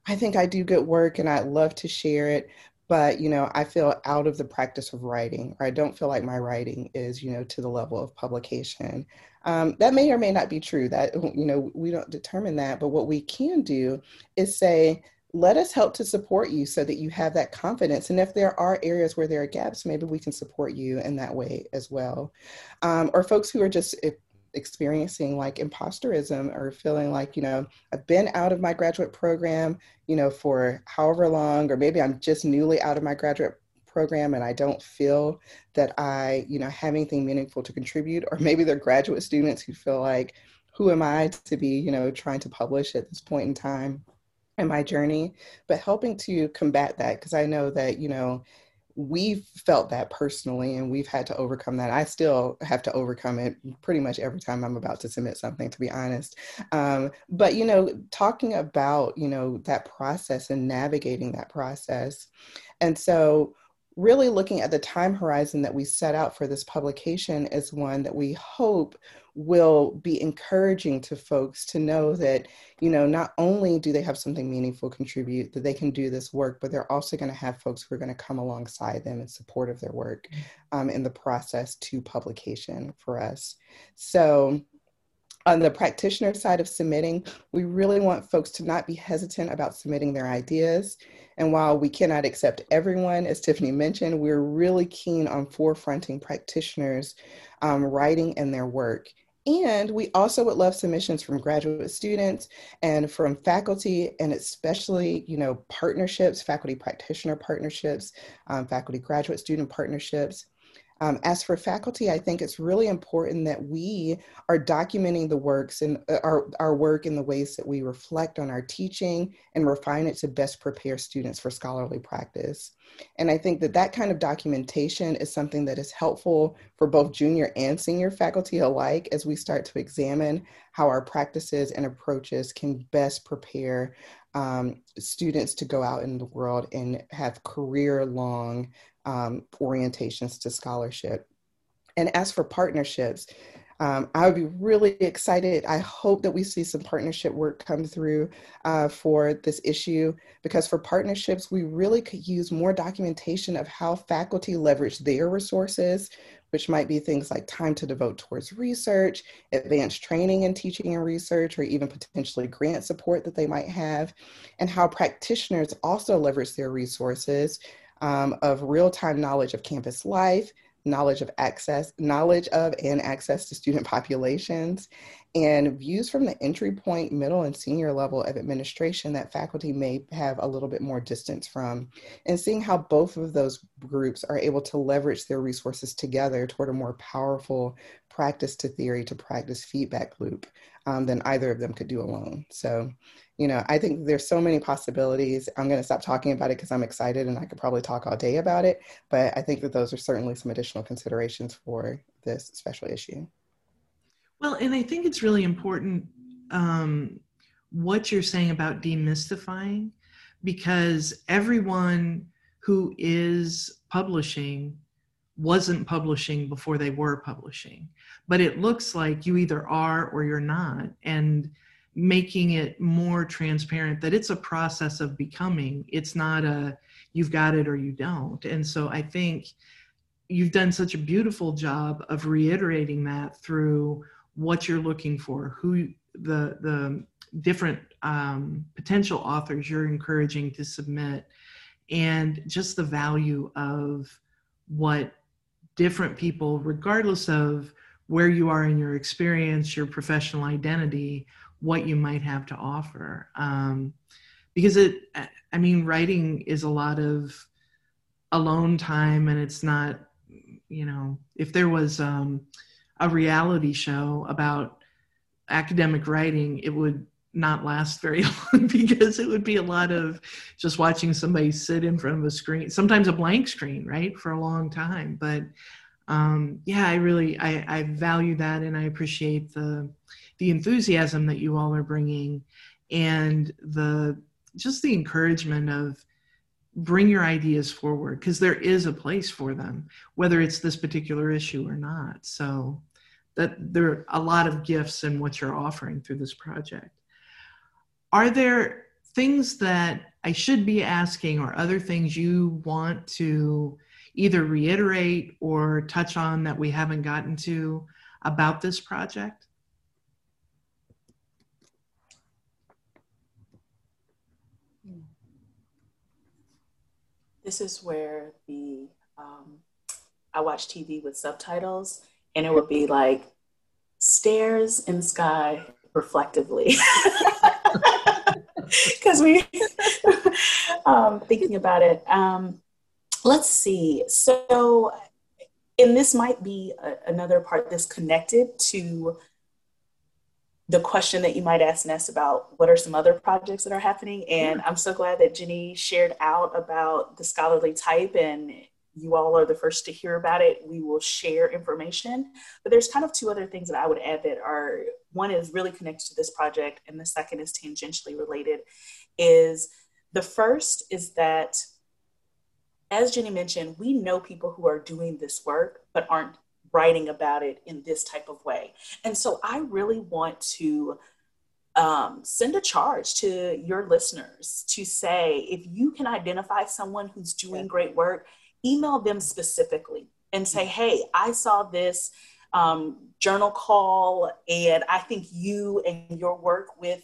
I think I do good work and I'd love to share it, but, you know, I feel out of the practice of writing, or I don't feel like my writing is, you know, to the level of publication. Um, that may or may not be true. That, you know, we don't determine that. But what we can do is say, let us help to support you so that you have that confidence. And if there are areas where there are gaps, maybe we can support you in that way as well. Um, or folks who are just experiencing like imposterism or feeling like, you know, I've been out of my graduate program, you know, for however long, or maybe I'm just newly out of my graduate program and I don't feel that I, you know, have anything meaningful to contribute. Or maybe they're graduate students who feel like, who am I to be, you know, trying to publish at this point in time? In my journey, but helping to combat that because I know that, you know, we've felt that personally and we've had to overcome that. I still have to overcome it pretty much every time I'm about to submit something, to be honest. Um, but, you know, talking about, you know, that process and navigating that process. And so, really looking at the time horizon that we set out for this publication is one that we hope will be encouraging to folks to know that you know not only do they have something meaningful contribute that they can do this work but they're also going to have folks who are going to come alongside them in support of their work um, in the process to publication for us. So on the practitioner side of submitting, we really want folks to not be hesitant about submitting their ideas. And while we cannot accept everyone, as Tiffany mentioned, we're really keen on forefronting practitioners um, writing in their work. And we also would love submissions from graduate students and from faculty, and especially, you know, partnerships, faculty practitioner partnerships, um, faculty graduate student partnerships. Um, as for faculty, I think it's really important that we are documenting the works and uh, our, our work in the ways that we reflect on our teaching and refine it to best prepare students for scholarly practice. And I think that that kind of documentation is something that is helpful for both junior and senior faculty alike as we start to examine how our practices and approaches can best prepare um, students to go out in the world and have career long um, orientations to scholarship. And as for partnerships, um, I would be really excited. I hope that we see some partnership work come through uh, for this issue because for partnerships, we really could use more documentation of how faculty leverage their resources, which might be things like time to devote towards research, advanced training in teaching and research, or even potentially grant support that they might have, and how practitioners also leverage their resources um, of real-time knowledge of campus life, knowledge of access, knowledge of and access to student populations, and views from the entry point, middle, and senior level of administration that faculty may have a little bit more distance from, and seeing how both of those groups are able to leverage their resources together toward a more powerful practice to theory to practice feedback loop um, than either of them could do alone. So you know, I think there's so many possibilities. I'm going to stop talking about it because I'm excited and I could probably talk all day about it. But I think that those are certainly some additional considerations for this special issue. Well, and I think it's really important um, what you're saying about demystifying because everyone who is publishing wasn't publishing before they were publishing. But it looks like you either are or you're not. And making it more transparent that it's a process of becoming it's not a you've got it or you don't and so i think you've done such a beautiful job of reiterating that through what you're looking for who the the different um, potential authors you're encouraging to submit and just the value of what different people regardless of where you are in your experience your professional identity what you might have to offer. Um, because it i mean writing is a lot of alone time and it's not you know if there was um, a reality show about academic writing it would not last very long because it would be a lot of just watching somebody sit in front of a screen sometimes a blank screen right for a long time. But um, yeah i really I, I value that and i appreciate the the enthusiasm that you all are bringing and the just the encouragement of bring your ideas forward because there is a place for them whether it's this particular issue or not. So that there are a lot of gifts in what you're offering through this project are there things that i should be asking or other things you want to either reiterate or touch on that we haven't gotten to about this project this is where the um, I watch TV with subtitles, and it would be like stairs in sky reflectively. Because we, um, thinking about it, um, let's see. So, and this might be a, another part that's connected to the question that you might ask Ness about what are some other projects that are happening. And I'm so glad that Ginny shared out about the scholarly type and you all are the first to hear about it. We will share information. But there's kind of two other things that I would add that are one is really connected to this project, and the second is tangentially related. Is the first is that as Ginny mentioned, we know people who are doing this work but aren't writing about it in this type of way. And so I really want to um, send a charge to your listeners to say if you can identify someone who's doing great work, email them specifically and say, hey, I saw this um, journal call, and I think you and your work with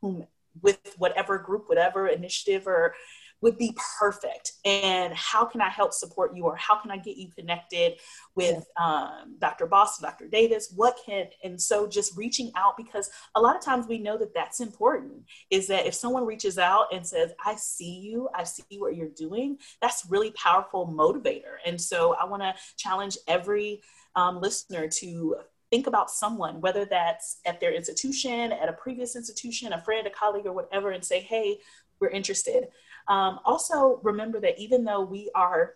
whom with whatever group, whatever initiative or would be perfect. And how can i help support you or how can i get you connected with um, dr boston dr davis? What can and so just reaching out because a lot of times we know that that's important is that if someone reaches out and says i see you i see what you're doing that's really powerful motivator. And so i want to challenge every um, listener to think about someone, whether that's at their institution, at a previous institution, a friend, a colleague, or whatever, and say, hey, we're interested. Um, also, remember that even though we are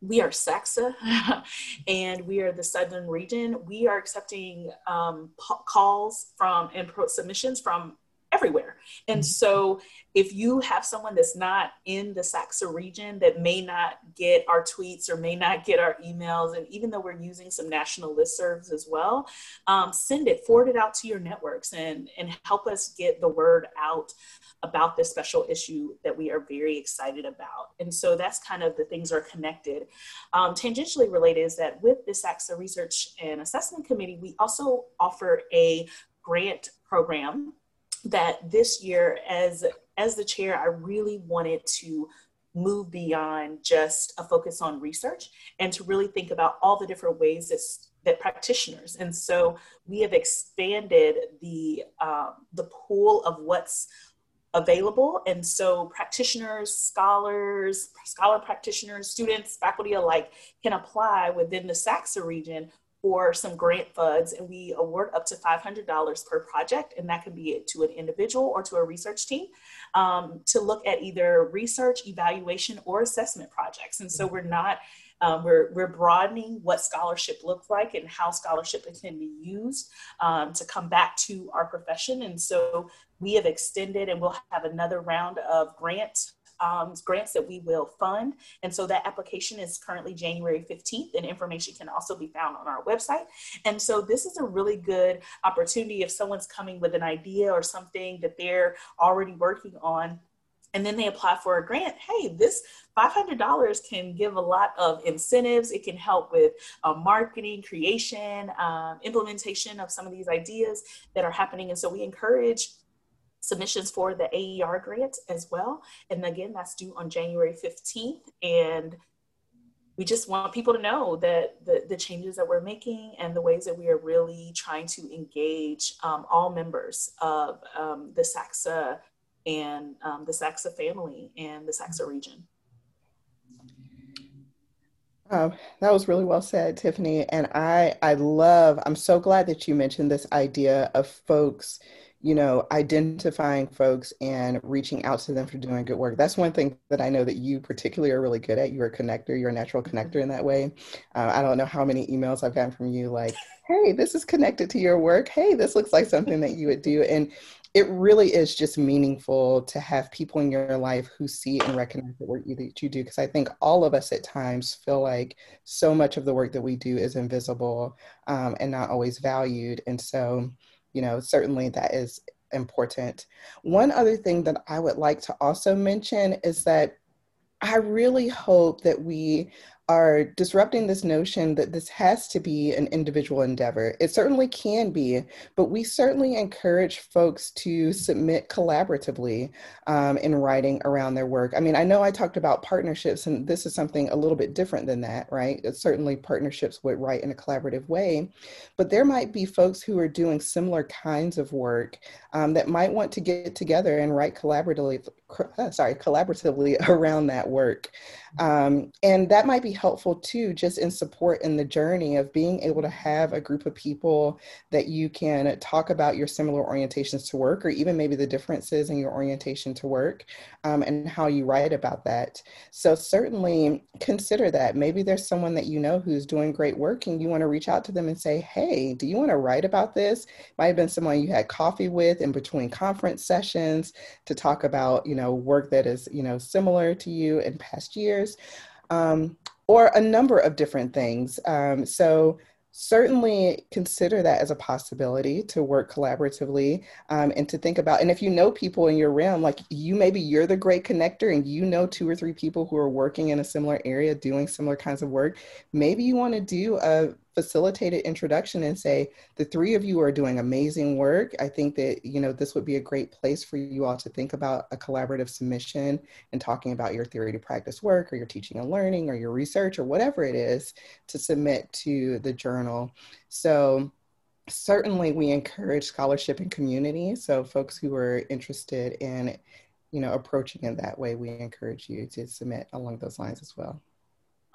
we are SACSA and we are the Southern region. We are accepting um, calls from and submissions from everywhere. And mm-hmm. so if you have someone that's not in the SACSA region that may not get our tweets or may not get our emails, and even though we're using some national listservs as well, um, send it, forward it out to your networks and, and help us get the word out about this special issue that we are very excited about. And so that's kind of the things are connected. Um, tangentially related is that with the SACSA Research and Assessment Committee, we also offer a grant program that this year as as the chair i really wanted to move beyond just a focus on research and to really think about all the different ways that, that practitioners and so we have expanded the um, the pool of what's available. And so practitioners scholars scholar practitioners students faculty alike can apply within the SACSA region for some grant funds and we award up to $500 per project and that can be to an individual or to a research team um, to look at either research evaluation or assessment projects. And so we're not um, we're, we're broadening what scholarship looks like and how scholarship can be used um, to come back to our profession. And so we have extended and we'll have another round of grant um, grants that we will fund. And so that application is currently January 15th, and information can also be found on our website. And so this is a really good opportunity if someone's coming with an idea or something that they're already working on and then they apply for a grant hey this $500 can give a lot of incentives it can help with uh, marketing creation um, implementation of some of these ideas that are happening and so we encourage submissions for the AER grant as well. And again, that's due on January 15th. And we just want people to know that the, the changes that we're making and the ways that we are really trying to engage um, all members of um, the SACSA and um, the SACSA family and the SACSA region. Um, that was really well said, Tiffany. And I, I love, I'm so glad that you mentioned this idea of folks you know, identifying folks and reaching out to them for doing good work. That's one thing that I know that you particularly are really good at. You're a connector, you're a natural mm-hmm. connector in that way. Uh, I don't know how many emails I've gotten from you like, hey, this is connected to your work. Hey, this looks like something that you would do. And it really is just meaningful to have people in your life who see and recognize the work that you do. Because I think all of us at times feel like so much of the work that we do is invisible um, and not always valued. And so, you know, certainly that is important. One other thing that I would like to also mention is that I really hope that we are disrupting this notion that this has to be an individual endeavor. It certainly can be, but we certainly encourage folks to submit collaboratively um, in writing around their work. I mean, I know I talked about partnerships, and this is something a little bit different than that, right? It's certainly partnerships would write in a collaborative way, but there might be folks who are doing similar kinds of work um, that might want to get together and write collaboratively, sorry, collaboratively around that work. Um, and that might be helpful too, just in support in the journey of being able to have a group of people that you can talk about your similar orientations to work, or even maybe the differences in your orientation to work um, and how you write about that. So, certainly consider that. Maybe there's someone that you know who's doing great work and you want to reach out to them and say, hey, do you want to write about this? Might have been someone you had coffee with in between conference sessions to talk about, you know, work that is, you know, similar to you in past years um, or a number of different things. Um, so certainly consider that as a possibility to work collaboratively um, and to think about and if you know people in your realm like you maybe you're the great connector and you know two or three people who are working in a similar area doing similar kinds of work maybe you want to do a facilitated introduction and say the three of you are doing amazing work. I think that you know this would be a great place for you all to think about a collaborative submission and talking about your theory to practice work or your teaching and learning or your research or whatever it is to submit to the journal. So certainly we encourage scholarship and community. So folks who are interested in you know approaching in that way we encourage you to submit along those lines as well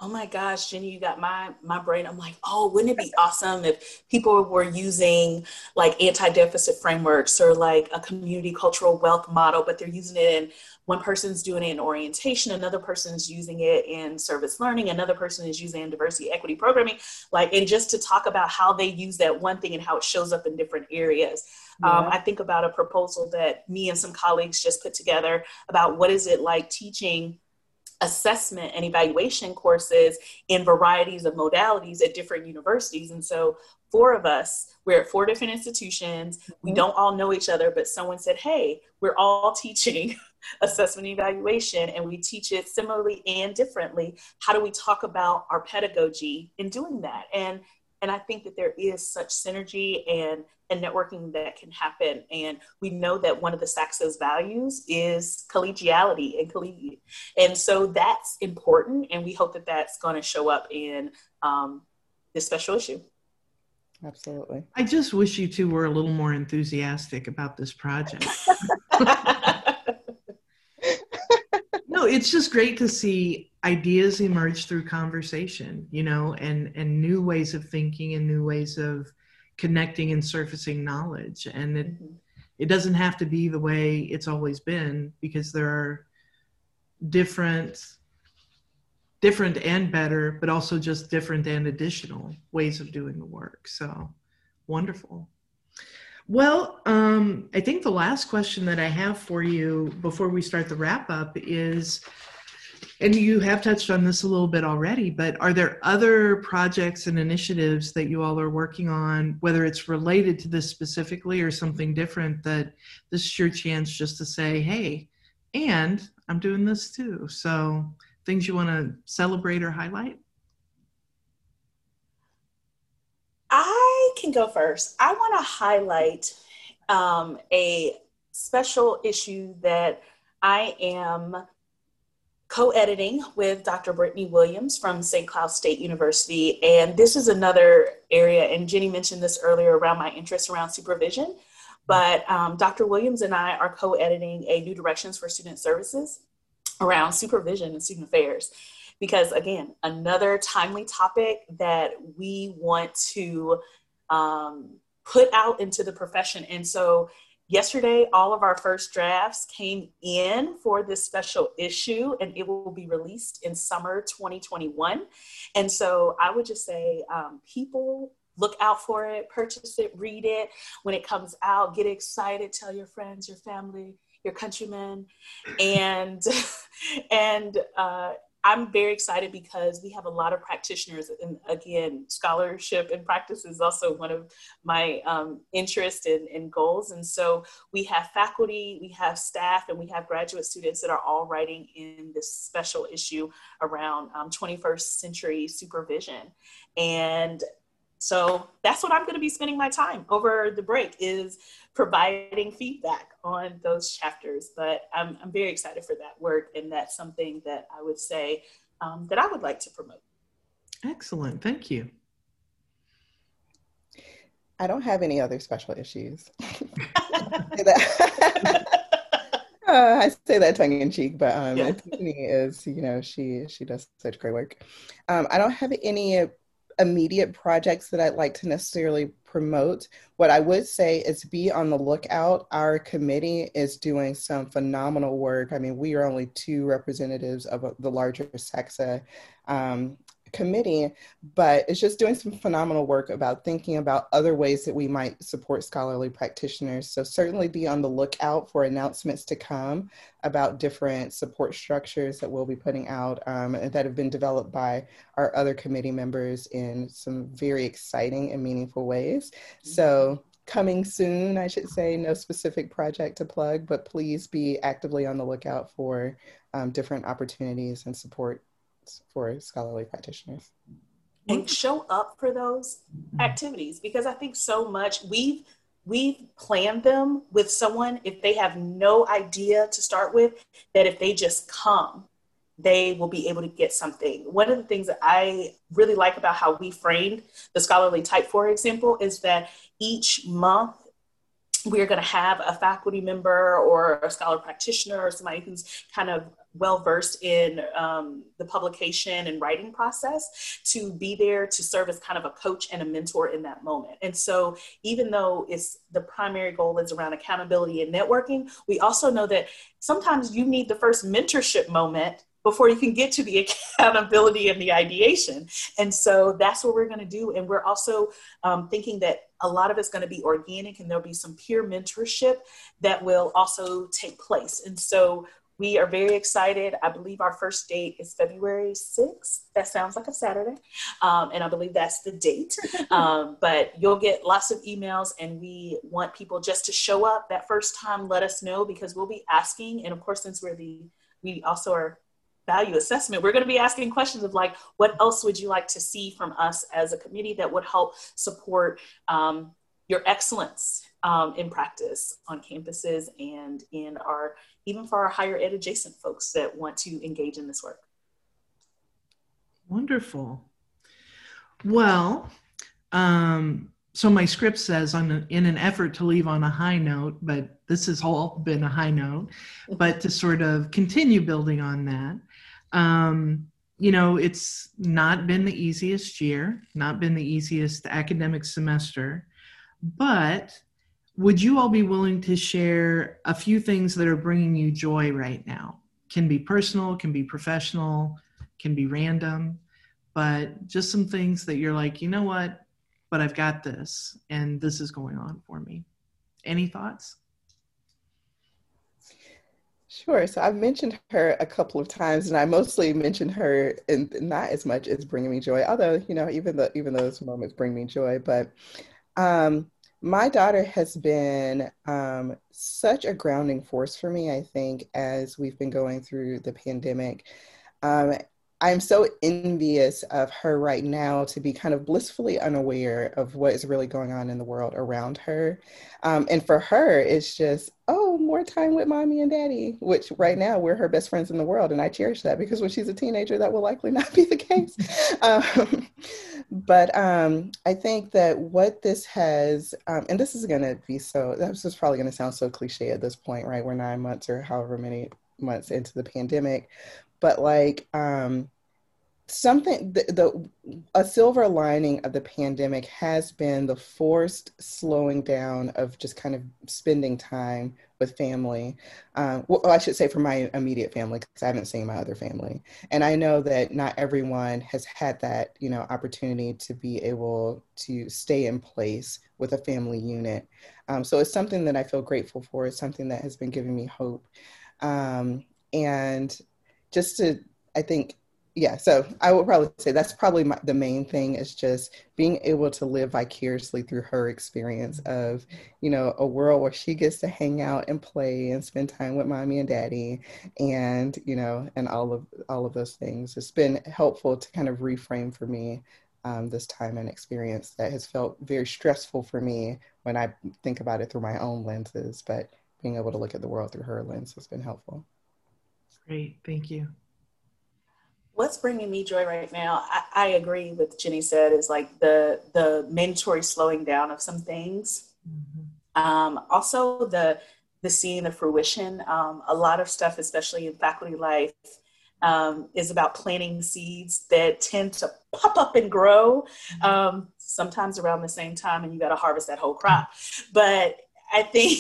oh my gosh, Ginny, you got my my brain. I'm like, oh, wouldn't it be awesome if people were using like anti-deficit frameworks or like a community cultural wealth model, but they're using it in one person's doing it in orientation, another person's using it in service learning, another person is using it in diversity equity programming, like, and just to talk about how they use that one thing and how it shows up in different areas. Um, yeah. Um, I think about a proposal that me and some colleagues just put together about what is it like teaching assessment and evaluation courses in varieties of modalities at different universities. And so, four of us, we're at four different institutions. Mm-hmm. We don't all know each other, but someone said, Hey, we're all teaching assessment and evaluation and we teach it similarly and differently. How do we talk about our pedagogy in doing that? And and I think that there is such synergy and and networking that can happen. And we know that one of the SACSA's values is collegiality and collegiate. And so that's important. And we hope that that's going to show up in um, this special issue. Absolutely. I just wish you two were a little more enthusiastic about this project. no, it's just great to see ideas emerge through conversation, you know, and and new ways of thinking and new ways of connecting and surfacing knowledge. And it mm-hmm. it doesn't have to be the way it's always been because there are different different and better but also just different and additional ways of doing the work. So wonderful. Well um, i think the last question that i have for you before we start the wrap up is and you have touched on this a little bit already, but are there other projects and initiatives that you all are working on, whether it's related to this specifically or something different, that this is your chance just to say, hey, and I'm doing this too. So things you want to celebrate or highlight? I can go first. I want to highlight um, a special issue that I am co-editing with Dr. Brittany Williams from St. Cloud State University. And this is another area, and Ginny mentioned this earlier around my interest around supervision. But um, Dr. Williams and I are co-editing a New Directions for Student Services around supervision and student affairs. Because again, another timely topic that we want to um, put out into the profession. And so Yesterday, all of our first drafts came in for this special issue, and it will be released in summer 2021. And so I would just say, um, people look out for it, purchase it, read it. When it comes out, get excited, tell your friends, your family, your countrymen, and and uh, I'm very excited because we have a lot of practitioners, and again, scholarship and practice is also one of my um, interests and, and, goals. And so we have faculty, we have staff, and we have graduate students that are all writing in this special issue around um, 21st century supervision. And so that's what I'm going to be spending my time over the break is providing feedback on those chapters. But I'm, I'm very excited for that work, and that's something that I would say um, that I would like to promote. Excellent. Thank you. I don't have any other special issues. Uh, I say that tongue in cheek, but um, yeah. Tiffany is, you know, she she does such great work. Um, I don't have any immediate projects that I'd like to necessarily promote. What I would say is be on the lookout. Our committee is doing some phenomenal work. I mean, we are only two representatives of the larger SACSA um, committee, but it's just doing some phenomenal work about thinking about other ways that we might support scholarly practitioners. So certainly be on the lookout for announcements to come about different support structures that we'll be putting out um, that have been developed by our other committee members in some very exciting and meaningful ways. So coming soon, I should say, no specific project to plug, but please be actively on the lookout for um, different opportunities and support for scholarly practitioners. And show up for those activities because I think so much we've we've planned them with someone if they have no idea to start with that if they just come they will be able to get something. One of the things that I really like about how we framed the scholarly type, for example, is that each month we're going to have a faculty member or a scholar practitioner or somebody who's kind of well versed in um, the publication and writing process to be there to serve as kind of a coach and a mentor in that moment. And so, even though it's the primary goal is around accountability and networking, we also know that sometimes you need the first mentorship moment before you can get to the accountability and the ideation. And so that's what we're going to do. And we're also um, thinking that a lot of it's going to be organic and there'll be some peer mentorship that will also take place. And so we are very excited. I believe our first date is February 6th. That sounds like a Saturday. Um, and I believe that's the date. Um, but you'll get lots of emails, and we want people just to show up that first time. Let us know because we'll be asking. And of course, since we're the, we also are value assessment, we're going to be asking questions of like, what else would you like to see from us as a committee that would help support um, your excellence um, in practice on campuses and in our, even for our higher ed adjacent folks that want to engage in this work. Wonderful. Well, um, so my script says on a, in an effort to leave on a high note, but this has all been a high note, but to sort of continue building on that. Um, you know, it's not been the easiest year, not been the easiest academic semester, but would you all be willing to share a few things that are bringing you joy right now? Can be personal, can be professional, can be random, but just some things that you're like, you know what, but I've got this and this is going on for me. Any thoughts? Sure. So I've mentioned her a couple of times, and I mostly mentioned her and not as much as bringing me joy, although you know even though even those moments bring me joy. But um, my daughter has been um, such a grounding force for me. I think as we've been going through the pandemic, um, I'm so envious of her right now to be kind of blissfully unaware of what is really going on in the world around her. Um, and for her, it's just, oh, more time with mommy and daddy, which right now we're her best friends in the world. And I cherish that because when she's a teenager, that will likely not be the case. um, but um, I think that what this has, um, and this is going to be so, this is probably going to sound so cliche at this point, right? We're nine months or however many months into the pandemic but like um something the, the, a silver lining of the pandemic has been the forced slowing down of just kind of spending time with family. Um, well i should say for my immediate family because i haven't seen my other family. And i know that not everyone has had that you know opportunity to be able to stay in place with a family unit. Um, so it's something that i feel grateful for. It's something that has been giving me hope. Um, and just to i think yeah so i would probably say that's probably my, the main thing is just being able to live vicariously through her experience of you know a world where she gets to hang out and play and spend time with mommy and daddy and you know and all of all of those things. It's been helpful to kind of reframe for me um, this time and experience that has felt very stressful for me when i think about it through my own lenses but being able to look at the world through her lens has been helpful. Great thank you what's bringing me joy right now I, I, agree with Ginny said is like the the mandatory slowing down of some things mm-hmm. um, also the the seeing the fruition um, a lot of stuff especially in faculty life um, is about planting seeds that tend to pop up and grow mm-hmm. um, sometimes around the same time and you got to harvest that whole crop but i think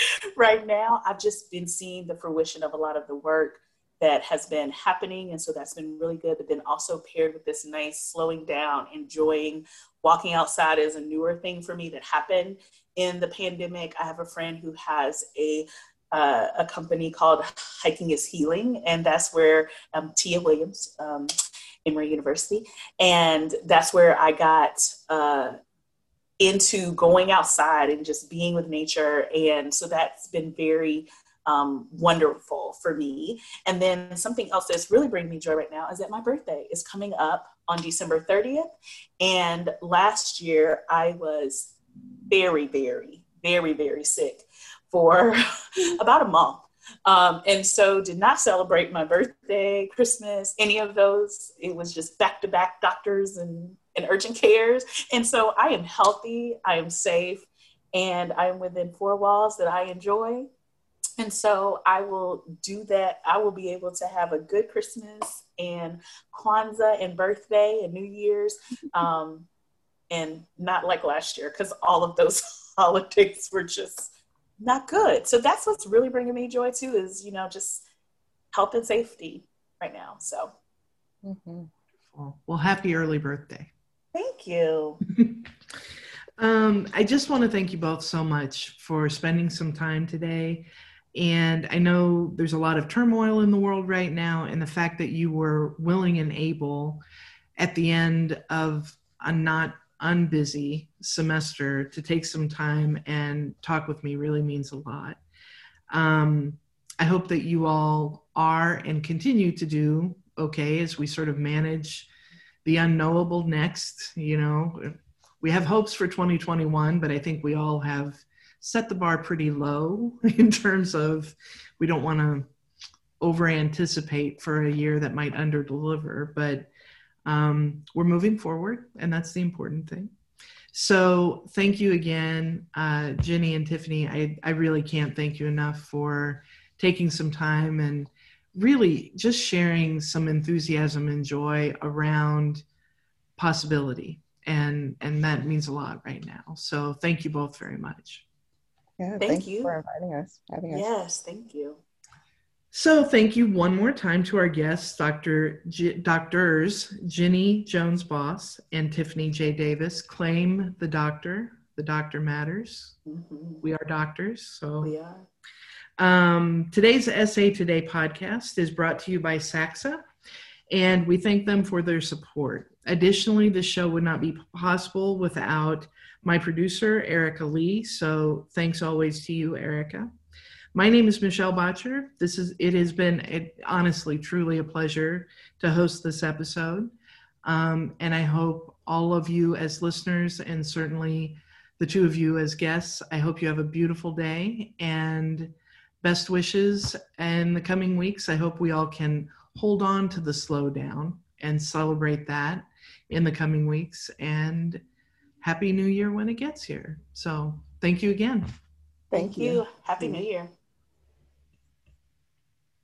right now i've just been seeing the fruition of a lot of the work that has been happening. And so that's been really good. But then also paired with this nice slowing down, enjoying walking outside is a newer thing for me that happened in the pandemic. I have a friend who has a uh, a company called Hiking is Healing, and that's where um, Tia Williams, um, Emory University, and that's where I got uh, into going outside and just being with nature, and so that's been very um, wonderful for me. And then something else that's really bringing me joy right now is that my birthday is coming up on December 30th. And last year I was very, very, very, very sick for about a month. Um, and so did not celebrate my birthday, Christmas, any of those. It was just back to back doctors and, and urgent cares. And so I am healthy, I am safe, and I am within four walls that I enjoy. And so I will do that. I will be able to have a good Christmas and Kwanzaa and birthday and New Year's. Um, and not like last year because all of those holidays were just not good. So that's what's really bringing me joy too is, you know, just health and safety right now. So. Mm-hmm. Well, happy early birthday. Thank you. um, I just want to thank you both so much for spending some time today. And I know there's a lot of turmoil in the world right now, and the fact that you were willing and able at the end of a not unbusy semester to take some time and talk with me really means a lot. Um, I hope that you all are and continue to do okay as we sort of manage the unknowable next. You know, we have hopes for 2021, but I think we all have set the bar pretty low in terms of we don't want to over anticipate for a year that might under deliver. But um, we're moving forward, and that's the important thing. So, thank you again, uh, Ginny and Tiffany. I, I really can't thank you enough for taking some time and really just sharing some enthusiasm and joy around possibility. And, and that means a lot right now. So, thank you both very much. Yeah, thank, thank you for inviting us, having us. Yes, thank you. So thank you one more time to our guests, Dr. G- Doctors Ginny Jones Boss and Tiffany J. Davis. Claim the doctor. The doctor matters. Mm-hmm. We are doctors. So we are. Um, today's SA Today podcast is brought to you by SACSA, and we thank them for their support. Additionally, the show would not be possible without my producer, Erica Lee. So thanks always to you, Erica. My name is Michelle Boettcher. This is it has been it, honestly, truly a pleasure to host this episode. Um, and I hope all of you as listeners and certainly the two of you as guests, I hope you have a beautiful day and best wishes in the coming weeks. I hope we all can hold on to the slowdown and celebrate that in the coming weeks. And happy new year when it gets here. So thank you again. Thank, thank you. you. Happy New Year.